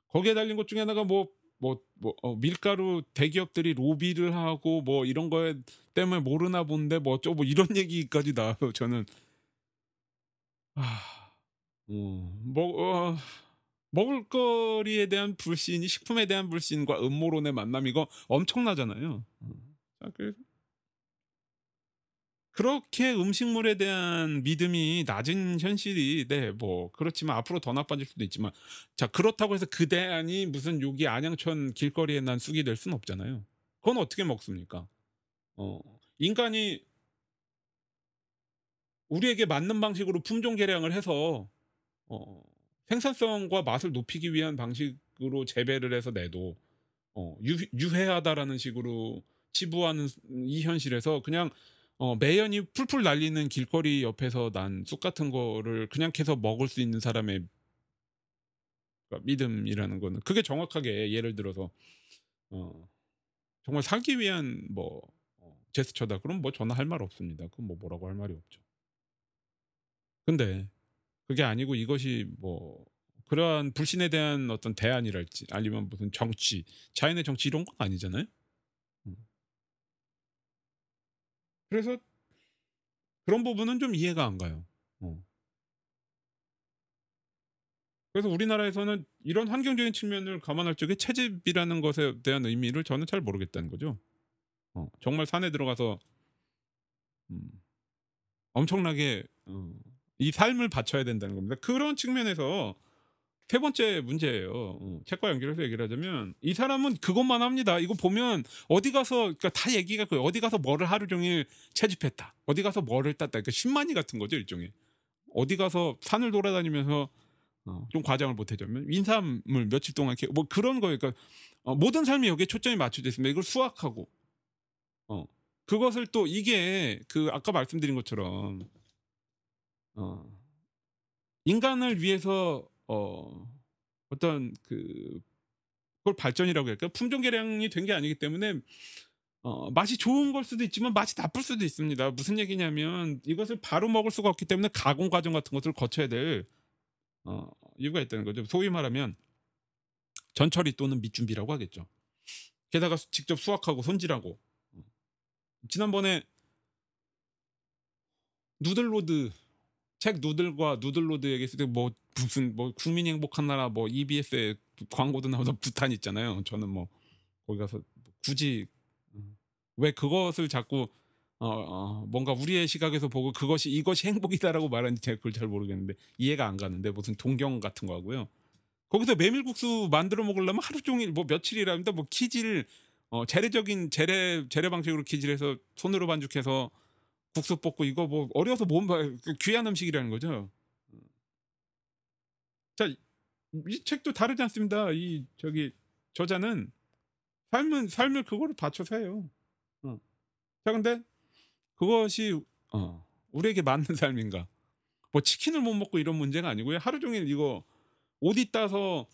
거기에 달린 것 중에 하나가 뭐 뭐, 뭐 어, 밀가루 대기업들이 로비를 하고 뭐 이런 거에 때문에 모르나 본데 뭐 어쩌고 뭐 이런 얘기까지 나와요. 저는 아, 어, 뭐 어, 먹을 거리에 대한 불신이 식품에 대한 불신과 음모론의 만남 이거 엄청나잖아요. 자, 그래서 그렇게 음식물에 대한 믿음이 낮은 현실이 네 뭐 그렇지만 앞으로 더 나빠질 수도 있지만 자 그렇다고 해서 그 대안이 무슨 여기 안양천 길거리에 난 쑥이 될 수는 없잖아요. 그건 어떻게 먹습니까? 어 인간이 우리에게 맞는 방식으로 품종 개량을 해서 어 생산성과 맛을 높이기 위한 방식으로 재배를 해서 내도 어유 유해하다라는 식으로 치부하는 이 현실에서 그냥 어 매연이 풀풀 날리는 길거리 옆에서 난 쑥 같은 거를 그냥 캐서 먹을 수 있는 사람의 그러니까 믿음이라는 거는 그게 정확하게 예를 들어서 어 정말 살기 위한 뭐어 제스처다. 그럼 뭐 저는 할 말 없습니다. 그건 뭐 뭐라고 할 말이 없죠. 근데 그게 아니고 이것이 뭐 그러한 불신에 대한 어떤 대안이랄지 아니면 무슨 정치, 자연의 정치 이런 건 아니잖아요. 음. 그래서 그런 부분은 좀 이해가 안 가요. 어. 그래서 우리나라에서는 이런 환경적인 측면을 감안할 적에 채집이라는 것에 대한 의미를 저는 잘 모르겠다는 거죠. 어, 정말 산에 들어가서 음, 엄청나게 어, 이 삶을 바쳐야 된다는 겁니다. 그런 측면에서 세 번째 문제예요. 어, 책과 연결해서 얘기를 하자면 이 사람은 그것만 합니다. 이거 보면 어디 가서 그러니까 다 얘기가 그 어디 가서 뭐를 하루 종일 채집했다. 어디 가서 뭐를 땄다. 그러니까 신만이 같은 거죠 일종의. 어디 가서 산을 돌아다니면서 어, 좀 과장을 못해주면 인삼을 며칠 동안 뭐 그런 거예요. 그러니까 어, 모든 삶이 여기에 초점이 맞춰져 있습니다. 이걸 수확하고 어, 그것을 또 이게 그 아까 말씀드린 것처럼 어, 인간을 위해서 어, 어떤 그 그걸 발전이라고 할까 품종 개량이 된 게 아니기 때문에 어, 맛이 좋은 걸 수도 있지만 맛이 나쁠 수도 있습니다. 무슨 얘기냐면 이것을 바로 먹을 수가 없기 때문에 가공 과정 같은 것을 거쳐야 될 어, 이유가 있다는 거죠. 소위 말하면 전처리 또는 밑준비라고 하겠죠. 게다가 직접 수확하고 손질하고 지난번에 누들로드 책 누들과 누들로드 얘기했을 때 뭐 무슨 뭐 국민이 행복한 나라 뭐 EBS에 광고도 나오던 부탄 있잖아요. 저는 뭐 거기 가서 굳이 왜 그것을 자꾸 어, 어, 뭔가 우리의 시각에서 보고 그것이 이것이 행복이다라고 말하는지 제가 그걸 잘 모르겠는데 이해가 안 가는데 무슨 동경 같은 거 하고요. 거기서 메밀국수 만들어 먹으려면 하루 종일 뭐 며칠이랍니다. 뭐 키질 어, 재래적인 재래 재래 방식으로 키질해서 손으로 반죽해서 국수 볶고 이거 뭐 어려서 못 귀한 음식이라는 거죠. 자, 이 책도 다르지 않습니다. 이 저기 저자는 삶은 삶을 그거를 받쳐서 해요. 어. 자, 근데 그것이 어, 우리에게 맞는 삶인가? 뭐 치킨을 못 먹고 이런 문제가 아니고요. 하루 종일 이거 옷 입다서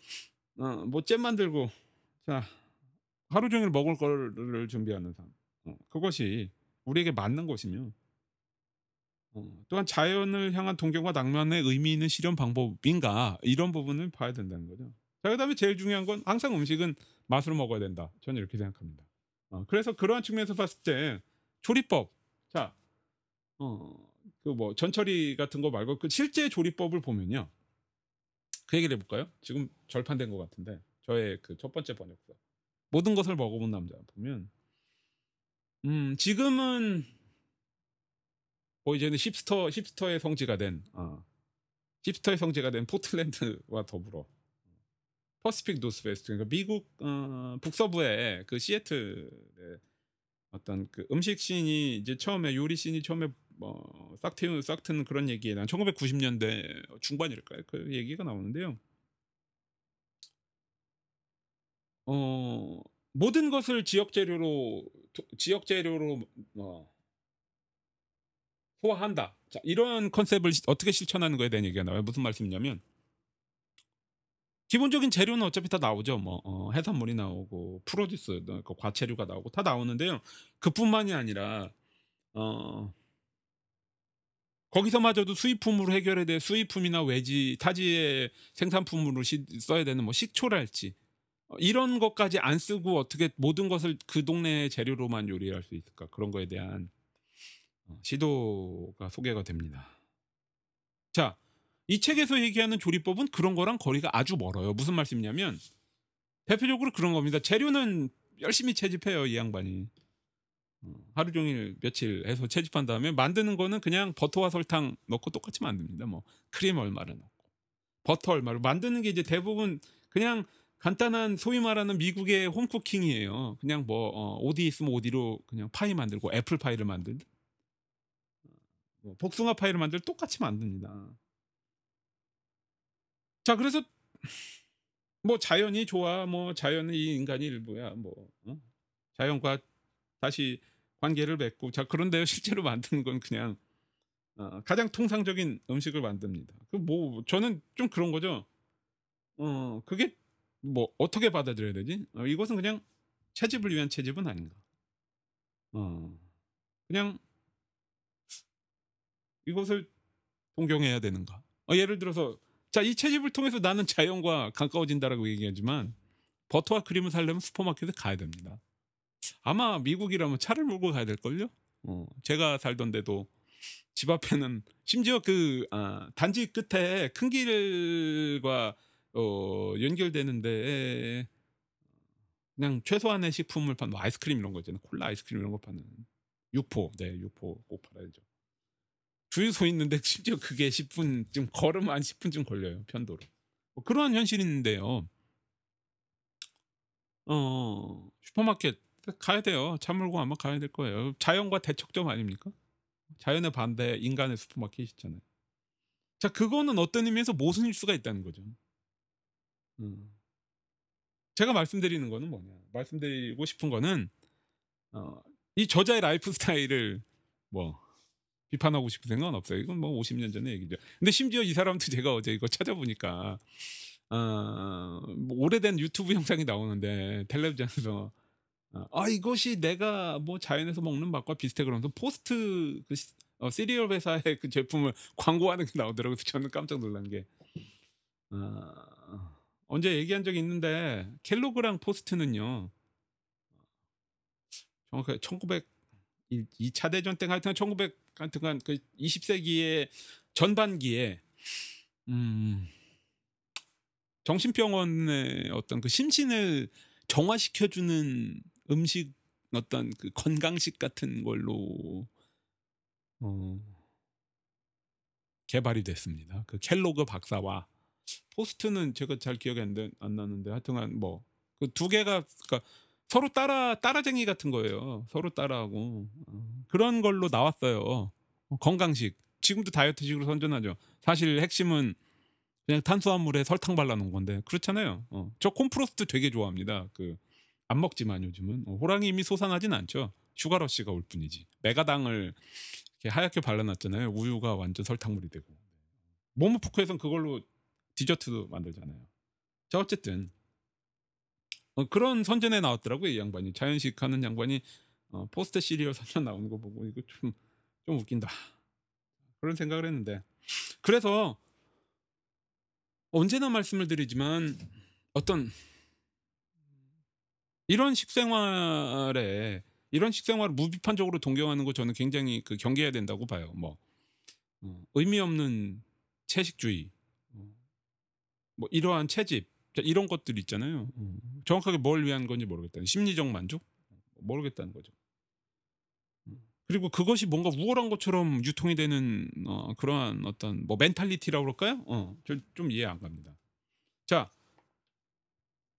어, 뭐잼 만들고 자 하루 종일 먹을 거를 준비하는 삶. 어, 그것이 우리에게 맞는 것이며 어, 또한 자연을 향한 동경과 낭만의 의미 있는 실현 방법인가 이런 부분을 봐야 된다는 거죠. 자 그다음에 제일 중요한 건 항상 음식은 맛으로 먹어야 된다. 저는 이렇게 생각합니다. 어, 그래서 그러한 측면에서 봤을 때 조리법 자, 어, 그 뭐 전처리 같은 거 말고 그 실제 조리법을 보면요. 그 얘기를 해볼까요? 지금 절판된 것 같은데 저의 그 첫 번째 번역서 모든 것을 먹어본 남자 보면 음 지금은 뭐 이제는 hipster hipster의 성지가 된 어, hipster의 성지가 된 포틀랜드와 더불어 Pacific Northwest 그러니까 미국 어, 북서부의 그 시애틀의 어떤 그 음식 씬이 이제 처음에 요리 씬이 처음에 뭐 싹트는 싹트는 그런 얘기에 난 1990년대 중반일까요? 그 얘기가 나오는데요. 어 모든 것을 지역 재료로 지역 재료로 어, 소화한다. 자, 이런 컨셉을 어떻게 실천하는 거에 대한 얘기가 나와요. 무슨 말씀이냐면 기본적인 재료는 어차피 다 나오죠. 뭐 어, 해산물이 나오고 프로듀스, 그 과체류가 나오고 다 나오는데요. 그뿐만이 아니라 어 거기서마저도 수입품으로 해결해야 될 수입품이나 외지 타지의 생산품으로 시, 써야 되는 뭐 식초랄지 어, 이런 것까지 안 쓰고 어떻게 모든 것을 그 동네 재료로만 요리할 수 있을까 그런 거에 대한 어, 시도가 소개가 됩니다. 자, 이 책에서 얘기하는 조리법은 그런 거랑 거리가 아주 멀어요. 무슨 말씀이냐면 대표적으로 그런 겁니다. 재료는 열심히 채집해요, 이 양반이. 어, 하루 종일 며칠 해서 채집한 다음에 만드는 거는 그냥 버터와 설탕 넣고 똑같이 만듭니다. 뭐 크림 얼마를 넣고 버터 얼마를 만드는 게 이제 대부분 그냥 간단한 소위 말하는 미국의 home cooking이에요. 그냥 뭐 어, 오디 있으면 오디로 그냥 파이 만들고 애플 파이를 만들든 뭐 복숭아 파이를 만들 똑같이 만듭니다. 자 그래서 뭐 자연이 좋아 뭐 자연은 이 인간이 일부야 뭐 어? 자연과 다시 관계를 맺고 자 그런데요 실제로 만드는 건 그냥 어, 가장 통상적인 음식을 만듭니다. 그 뭐 저는 좀 그런 거죠. 어 그게 뭐 어떻게 받아들여야 되지? 어, 이것은 그냥 채집을 위한 채집은 아닌가. 어 그냥 이것을 동경해야 되는가? 어, 예를 들어서 자 이 채집을 통해서 나는 자연과 가까워진다라고 얘기하지만 버터와 크림을 사려면 슈퍼마켓에 가야 됩니다. 아마 미국이라면 차를 몰고 가야 될 걸요? 어, 제가 살던 데도 집 앞에는 심지어 그 아, 단지 끝에 큰 길과 어, 연결되는데 그냥 최소한의 식품을 파는 뭐 아이스크림 이런 거 있잖아요. 콜라 아이스크림 이런 거 파는 육포, 네 육포 꼭 팔아야죠. 주유소 있는데 심지어 그게 10분 좀 걸음 한 10분쯤 걸려요 편도로. 뭐 그러한 현실이 있는데요. 어 슈퍼마켓 가야 돼요. 차 몰고 아마 가야 될 거예요. 자연과 대척점 아닙니까? 자연의 반대 인간의 슈퍼마켓이 있잖아요. 자 그거는 어떤 의미에서 모순일 수가 있다는 거죠. 음. 제가 말씀드리는 거는 뭐냐? 말씀드리고 싶은 거는 어, 이 저자의 라이프 스타일을 뭐 비판하고 싶은 생각은 없어요. 이건 뭐 50년 전의 얘기죠. 근데 심지어 이 사람도 제가 어제 이거 찾아보니까 어, 뭐 오래된 유튜브 영상이 나오는데 텔레비전에서 어, 아 이것이 내가 뭐 자연에서 먹는 맛과 비슷해 그러면서 포스트 그 시- 어, 시리얼 회사의 그 제품을 광고하는 게 나오더라고요. 저는 깜짝 놀란 게 어, 언제 얘기한 적이 있는데 켈로그랑 포스트는요 정확하게 1900 2차 대전 때 하여튼 1900 하여튼간 그 20세기의 전반기에 음 정신병원의 어떤 그 심신을 정화시켜 주는 음식 어떤 그 건강식 같은 걸로 어, 개발이 됐습니다. 그 켈로그 박사와 포스트는 제가 잘 기억이 안, 나- 안 나는데 하여튼간 뭐 그 두 개가 그러니까 서로 따라 따라쟁이 같은 거예요. 서로 따라하고 어, 그런 걸로 나왔어요. 어, 건강식 지금도 다이어트식으로 선전하죠. 사실 핵심은 그냥 탄수화물에 설탕 발라놓은 건데 그렇잖아요. 어, 저 콤프로스트 되게 좋아합니다. 그 안 먹지만 요즘은 어, 호랑이 이미 솟아나진 않죠. 슈가러시가 올 뿐이지. 메가당을 하얗게 발라놨잖아요. 우유가 완전 설탕물이 되고. 모모푸크에선 그걸로 디저트도 만들잖아요. 자 어쨌든 어, 그런 선전에 나왔더라고요. 이 양반이 자연식 하는 양반이 어, 포스트 시리얼 선전 나오는 거 보고 이거 좀 좀 웃긴다. 그런 생각을 했는데 그래서 언제나 말씀을 드리지만 어떤 이런 식생활에 이런 식생활을 무비판적으로 동경하는 거 저는 굉장히 그 경계해야 된다고 봐요. 뭐 어, 의미 없는 채식주의, 어, 뭐 이러한 채집 자, 이런 것들 있잖아요. 어, 정확하게 뭘 위한 건지 모르겠다. 심리적 만족 모르겠다는 거죠. 음, 그리고 그것이 뭔가 우월한 것처럼 유통이 되는 어, 그러한 어떤 뭐 멘탈리티라고 그럴까요? 어, 저좀 이해 안 갑니다. 자,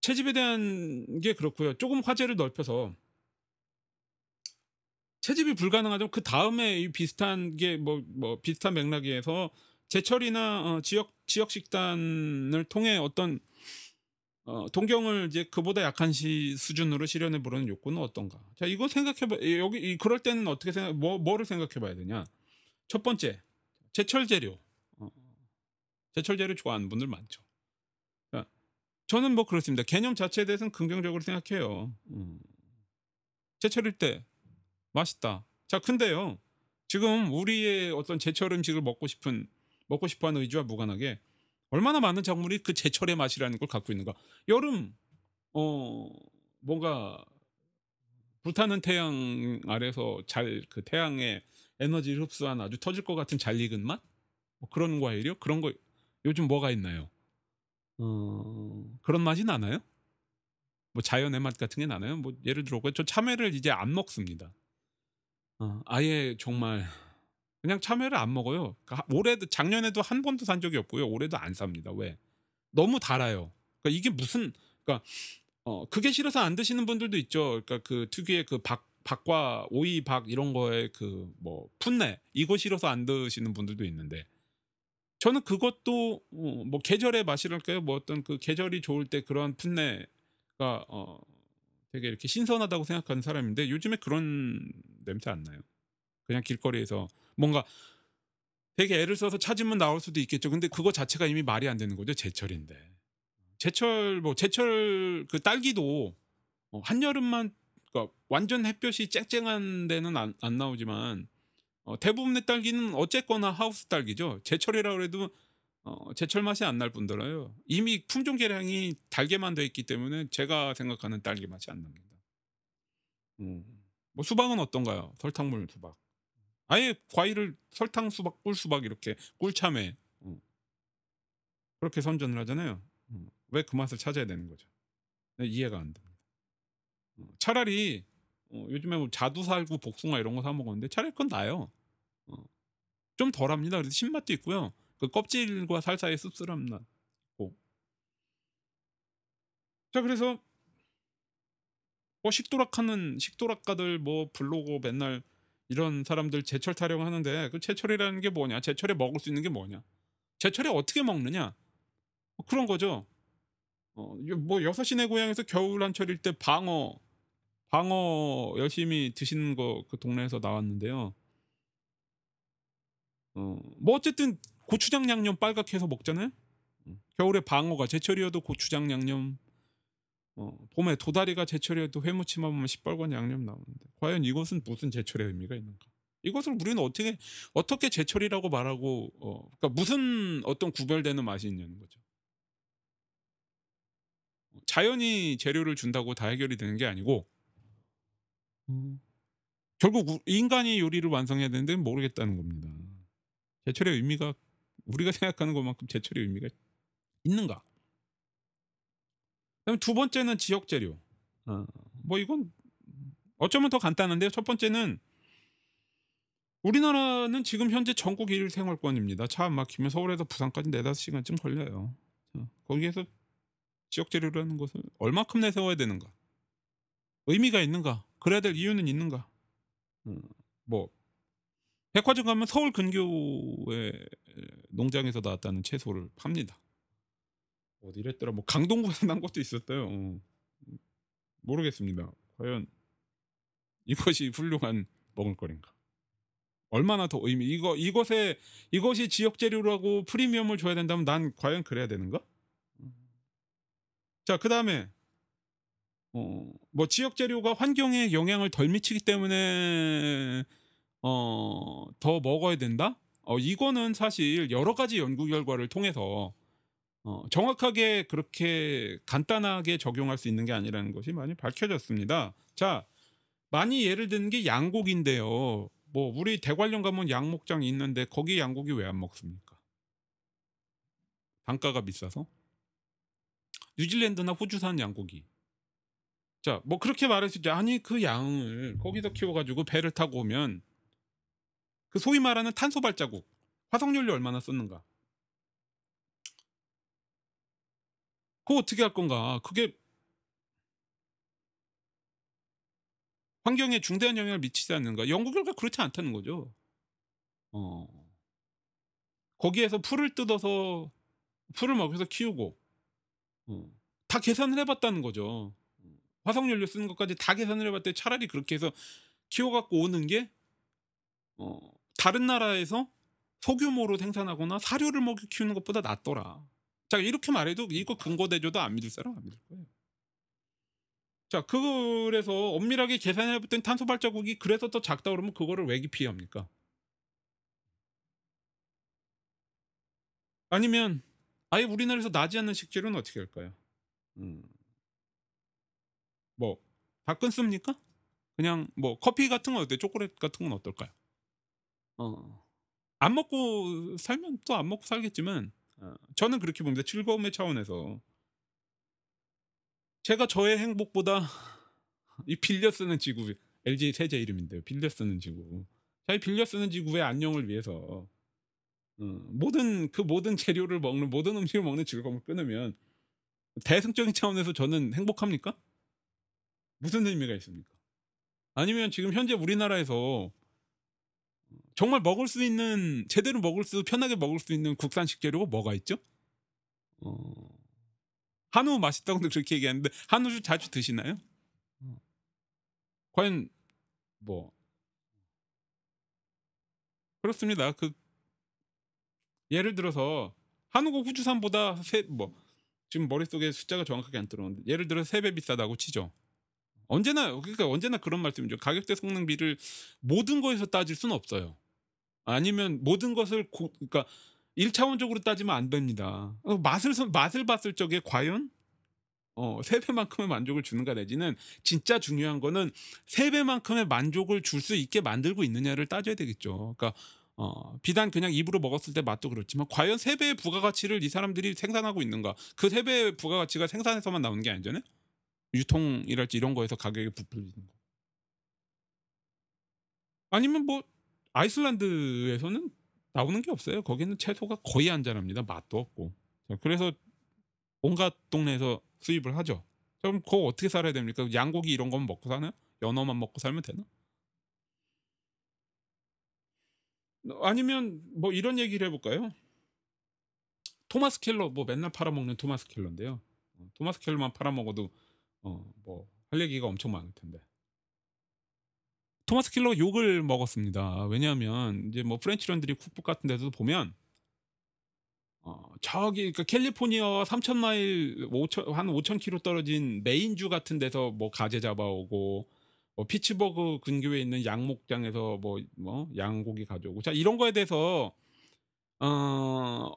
채집에 대한 게 그렇고요. 조금 화제를 넓혀서 채집이 불가능하다면 그 다음에 이 비슷한 게뭐뭐 비슷한 맥락에서 제철이나 어, 지역 지역 식단을 통해 어떤 어, 동경을 이제 그보다 약한 시 수준으로 실현해 보려는 욕구는 어떤가? 자, 이거 생각해 봐. 여기 이- 그럴 때는 어떻게 생각 뭐 뭐를 생각해 봐야 되냐? 첫 번째, 제철 재료. 어, 제철 재료 좋아하는 분들 많죠. 자, 저는 뭐 그렇습니다. 개념 자체에 대해서는 긍정적으로 생각해요. 음. 제철일 때 맛있다. 자, 근데요. 지금 우리의 어떤 제철 음식을 먹고 싶은 먹고 싶어 하는 의지와 무관하게 얼마나 많은 작물이 그 제철의 맛이라는 걸 갖고 있는가. 여름 어 뭔가 불타는 태양 아래서 잘 그 태양의 에너지를 흡수한 아주 터질 것 같은 잘 익은 맛? 뭐 그런 과일이요? 그런 거 요즘 뭐가 있나요? 어 그런 맛이 나나요? 뭐 자연의 맛 같은 게 나나요? 뭐 예를 들어 저 참외를 이제 안 먹습니다. 어 아예 정말 그냥 참외를 안 먹어요. 그러니까 올해도 작년에도 한 번도 산 적이 없고요. 올해도 안 삽니다. 왜? 너무 달아요. 그러니까 이게 무슨 그러니까 어 그게 싫어서 안 드시는 분들도 있죠. 그러니까 그 특유의 그 박 박과 오이 박 이런 거에 그 뭐 풋내 이거 싫어서 안 드시는 분들도 있는데 저는 그것도 어 뭐 계절의 맛이랄까요? 뭐 어떤 그 계절이 좋을 때 그런 풋내가 어 되게 이렇게 신선하다고 생각하는 사람인데 요즘에 그런 냄새 안 나요. 그냥 길거리에서 뭔가 되게 애를 써서 찾으면 나올 수도 있겠죠. 근데 그거 자체가 이미 말이 안 되는 거죠. 제철인데. 제철 뭐 제철 그 딸기도 어 한여름만 그러니까 완전 햇볕이 쨍쨍한 데는 안 안 나오지만 어 대부분의 딸기는 어쨌거나 하우스 딸기죠. 제철이라 그래도 어 제철 맛이 안 날 뿐더러요. 이미 품종 개량이 달게만 돼 있기 때문에 제가 생각하는 딸기 맛이 안 납니다. 음. 뭐 수박은 어떤가요? 설탕물 수박. 아예 과일을 설탕 수박, 꿀 수박 이렇게 꿀참외 어. 그렇게 선전을 하잖아요. 음. 왜그 맛을 찾아야 되는 거죠? 네, 이해가 안 됩니다. 어 차라리 어 요즘에 뭐 자두 살구 복숭아 이런 거 사 먹었는데 차라리 그건 나아요. 어. 좀 덜합니다. 그래도 신맛도 있고요. 그 껍질과 살 사이에 씁쓸함 나 있고. 자 그래서 뭐 식도락하는 식도락가들 뭐 블로그 맨날 이런 사람들 제철 타령하는데 그 제철이라는 게 뭐냐? 제철에 먹을 수 있는 게 뭐냐? 제철에 어떻게 먹느냐? 뭐 그런 거죠. 어 뭐 여섯 시내 고향에서 겨울 한철일 때 방어 방어 열심히 드시는 거 그 동네에서 나왔는데요. 어 뭐 어쨌든 고추장 양념 빨갛게 해서 먹잖아요. 음. 겨울에 방어가 제철이어도 고추장 양념 어 봄에 도다리가 제철이어도 회무침만 보면 시뻘건 양념 나오는데 과연 이것은 무슨 제철의 의미가 있는가? 이것을 우리는 어떻게 어떻게 제철이라고 말하고 어 그러니까 무슨 어떤 구별되는 맛이 있냐는 거죠. 자연이 재료를 준다고 다 해결이 되는 게 아니고 음. 결국 우 인간이 요리를 완성해야 되는데 모르겠다는 겁니다. 제철의 의미가 우리가 생각하는 것만큼 제철의 의미가 있는가? 그다음에 두 번째는 지역 재료. 어 뭐 이건 어쩌면 더 간단한데요. 첫 번째는 우리나라는 지금 현재 전국 1 생활권입니다. 차 안 막히면 서울에서 부산까지 4-5 시간쯤 걸려요. 어 거기에서 지역 재료라는 것을 얼마큼 내세워야 되는가? 의미가 있는가? 그래야 될 이유는 있는가? 음 뭐 백화점 가면 서울 근교의 농장에서 나왔다는 채소를 팝니다. 어디랬더라? 뭐 강동구에서 난 것도 있었대요. 어. 모르겠습니다. 과연 이것이 훌륭한 먹을거리인가? 얼마나 더 의미 이거 이것에 이것이 지역 재료라고 프리미엄을 줘야 된다면 난 과연 그래야 되는가? 자 그다음에 어 뭐 지역 재료가 환경에 영향을 덜 미치기 때문에 어 더 먹어야 된다? 어 이거는 사실 여러 가지 연구 결과를 통해서 어 정확하게 그렇게 간단하게 적용할 수 있는 게 아니라는 것이 많이 밝혀졌습니다. 자 많이 예를 드는 게 양고기인데요. 뭐 우리 대관령 가면 양목장이 있는데 거기 양고기 왜 안 먹습니까? 단가가 비싸서? 뉴질랜드나 호주산 양고기. 자, 뭐 그렇게 말할 수 있죠. 아니 그 양을 거기서 키워 가지고 배를 타고 오면 그 소위 말하는 탄소 발자국, 화석연료 얼마나 썼는가? 그거 어떻게 할 건가? 그게 환경에 중대한 영향을 미치지 않는가? 연구 결과 그렇지 않다는 거죠. 어. 거기에서 풀을 뜯어서 풀을 먹여서 키우고 어. 다 계산을 해 봤다는 거죠. 화석연료 쓰는 것까지 다 계산을 해 봤더니 차라리 그렇게 해서 키워 갖고 오는 게 어 다른 나라에서 소규모로 생산하거나 사료를 먹여 키우는 것보다 낫더라. 자 이렇게 말해도 이거 근거 대줘도 안 믿을 사람 안 믿을 거예요. 자 그래서 엄밀하게 계산해 봤더니 탄소 발자국이 그래서 더 작다 그러면 그거를 왜 기피합니까? 아니면 아예 우리나라에서 나지 않는 식재료는 어떻게 할까요? 음. 뭐다 끊습니까? 그냥 뭐 커피 같은 건 어때요? 초콜릿 같은 건 어떨까요? 어. 안 먹고 살면 또 안 먹고 살겠지만 어 저는 그렇게 봅니다. 즐거움의 차원에서. 제가 저의 행복보다 이 빌려 쓰는 지구 LG 세제 이름인데요. 빌려 쓰는 지구. 자기 빌려 쓰는 지구의 안녕을 위해서 어, 모든 그 모든 재료를 먹는 모든 음식을 먹는 즐거움을 끊으면 대승적인 차원에서 저는 행복합니까? 무슨 의미가 있습니까? 아니면 지금 현재 우리나라에서 정말 먹을 수 있는 제대로 먹을 수 편하게 먹을 수 있는 국산 식 재료가 뭐가 있죠? 어, 한우 맛있다고 그렇게 얘기하는데 한우 자주 드시나요? 과연 뭐 그렇습니다. 그 예를 들어서 한우가 후주산보다 세, 뭐 지금 머릿속에 숫자가 정확하게 안 들어오는데 예를 들어 세배 비싸다고 치죠. 언제나 그러니까 언제나 그런 말씀이죠. 가격대 성능비를 모든 거에서 따질 수는 없어요. 아니면 모든 것을 고, 그러니까 1차원적으로 따지면 안 됩니다. 어, 맛을 맛을 봤을 적에 과연 어, 세 배만큼의 만족을 주는가 내지는 진짜 중요한 거는 세 배만큼의 만족을 줄 수 있게 만들고 있느냐를 따져야 되겠죠. 그러니까 어, 비단 그냥 입으로 먹었을 때 맛도 그렇지만 과연 세 배의 부가가치를 이 사람들이 생산하고 있는가? 그 세 배의 부가가치가 생산에서만 나오는 게 아니잖아요. 유통이랄지 이런 거에서 가격이 부풀리는 거. 아니면 뭐 아이슬란드에서는 나오는 게 없어요. 거기는 채소가 거의 안 자랍니다. 맛도 없고. 자, 그래서 온갖 동네에서 수입을 하죠. 그럼 그거 어떻게 살아야 됩니까? 양고기 이런 거만 먹고 사나요? 연어만 먹고 살면 되나? 아니면 뭐 이런 얘기를 해볼까요? 토마스 켈러 뭐 맨날 팔아먹는 토마스 켈러인데요. 어, 토마스 켈러만 팔아먹어도 어, 뭐 할 얘기가 엄청 많을 텐데. 토마스 켈러 욕을 먹었습니다. 왜냐하면 이제 뭐 French Laundry Cookbook 같은 데서도 보면 어, 저기 그 캘리포니아 3천 마일 5천 한 5천 킬로 떨어진 메인주 같은 데서 뭐 가재 잡아오고 뭐 피츠버그 근교에 있는 양목장에서 뭐, 뭐 양고기 가져오고 자 이런 거에 대해서 어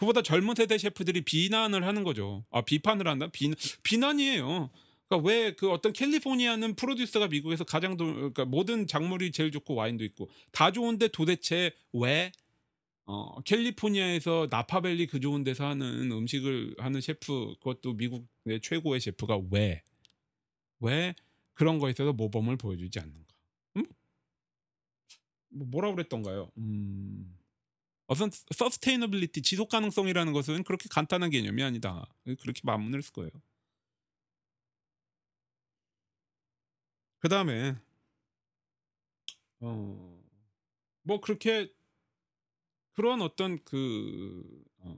그보다 젊은 세대 셰프들이 비난을 하는 거죠. 아 비판을 한다? 비, 비난이에요. 그러니까 왜 그 어떤 캘리포니아는 프로듀서가 미국에서 가장 도, 그러니까 모든 작물이 제일 좋고 와인도 있고 다 좋은데 도대체 왜 어, 캘리포니아에서 나파밸리 그 좋은 데서 하는 음식을 하는 셰프 그것도 미국의 최고의 셰프가 왜 왜 그런 거에 있어서 모범을 보여주지 않는가? 음? 뭐 뭐라 그랬던가요? 음. 어떤 서스테이너빌리티 지속 가능성이라는 것은 그렇게 간단한 개념이 아니다. 그렇게 마문을 쓸 거예요. 그 다음에 어 뭐 그렇게 그런 어떤 그 어,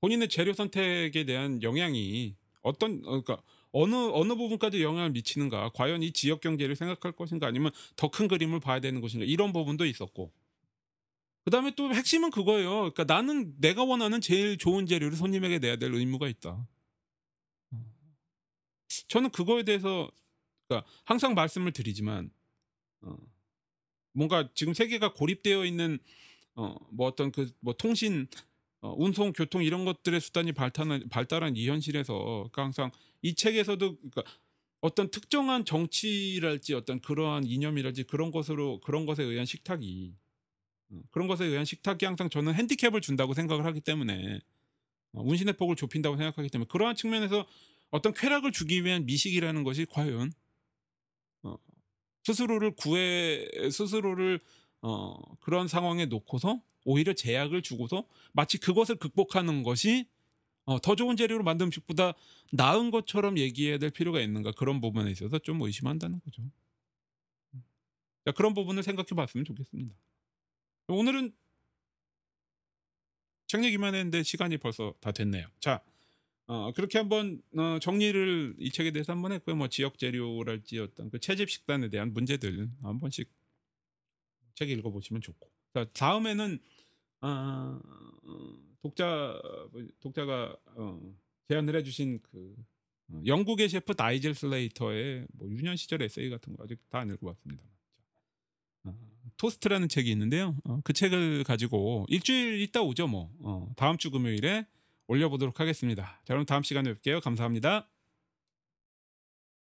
본인의 재료 선택에 대한 영향이 어떤 어, 그러니까 어느 어느 부분까지 영향을 미치는가 과연 이 지역 경제를 생각할 것인가 아니면 더 큰 그림을 봐야 되는 것인가 이런 부분도 있었고 그 다음에 또 핵심은 그거예요. 그러니까 나는 내가 원하는 제일 좋은 재료를 손님에게 내야 될 의무가 있다. 저는 그거에 대해서 그러니까 항상 말씀을 드리지만 어, 뭔가 지금 세계가 고립되어 있는 어, 뭐 어떤 그 뭐 통신, 어, 운송, 교통 이런 것들의 수단이 발달한 발달한 이 현실에서 그러니까 항상 이 책에서도 그러니까 어떤 특정한 정치랄지 어떤 그러한 이념이랄지 그런 것으로 그런 것에 의한 식탁이 어, 그런 것에 의한 식탁이 항상 저는 핸디캡을 준다고 생각을 하기 때문에 어, 운신의 폭을 좁힌다고 생각하기 때문에 그러한 측면에서 어떤 쾌락을 주기 위한 미식이라는 것이 과연 어, 스스로를 구해 스스로를 어, 그런 상황에 놓고서 오히려 제약을 주고서 마치 그것을 극복하는 것이 어, 더 좋은 재료로 만든 음식보다 나은 것처럼 얘기해야 될 필요가 있는가 그런 부분에 있어서 좀 의심한다는 거죠. 자, 그런 부분을 생각해 봤으면 좋겠습니다. 오늘은 책 얘기만 했는데 시간이 벌써 다 됐네요. 자, 어, 그렇게 한번 어, 정리를 이 책에 대해서 한번 했고요. 뭐 지역 재료랄지 어떤 그 채집 식단에 대한 문제들 한 번씩 책 읽어보시면 좋고. 자, 다음에는 어, 독자 독자가 어, 제안을 해주신 그 어, 영국의 셰프 나이젤 슬레이터의 뭐 유년 시절 에세이 같은 거 아직 다 안 읽어봤습니다. 토스트라는 책이 있는데요. 어, 그 책을 가지고 일주일 있다 오죠 뭐. 어, 다음 주 금요일에 올려보도록 하겠습니다. 자 그럼 다음 시간에 뵐게요. 감사합니다.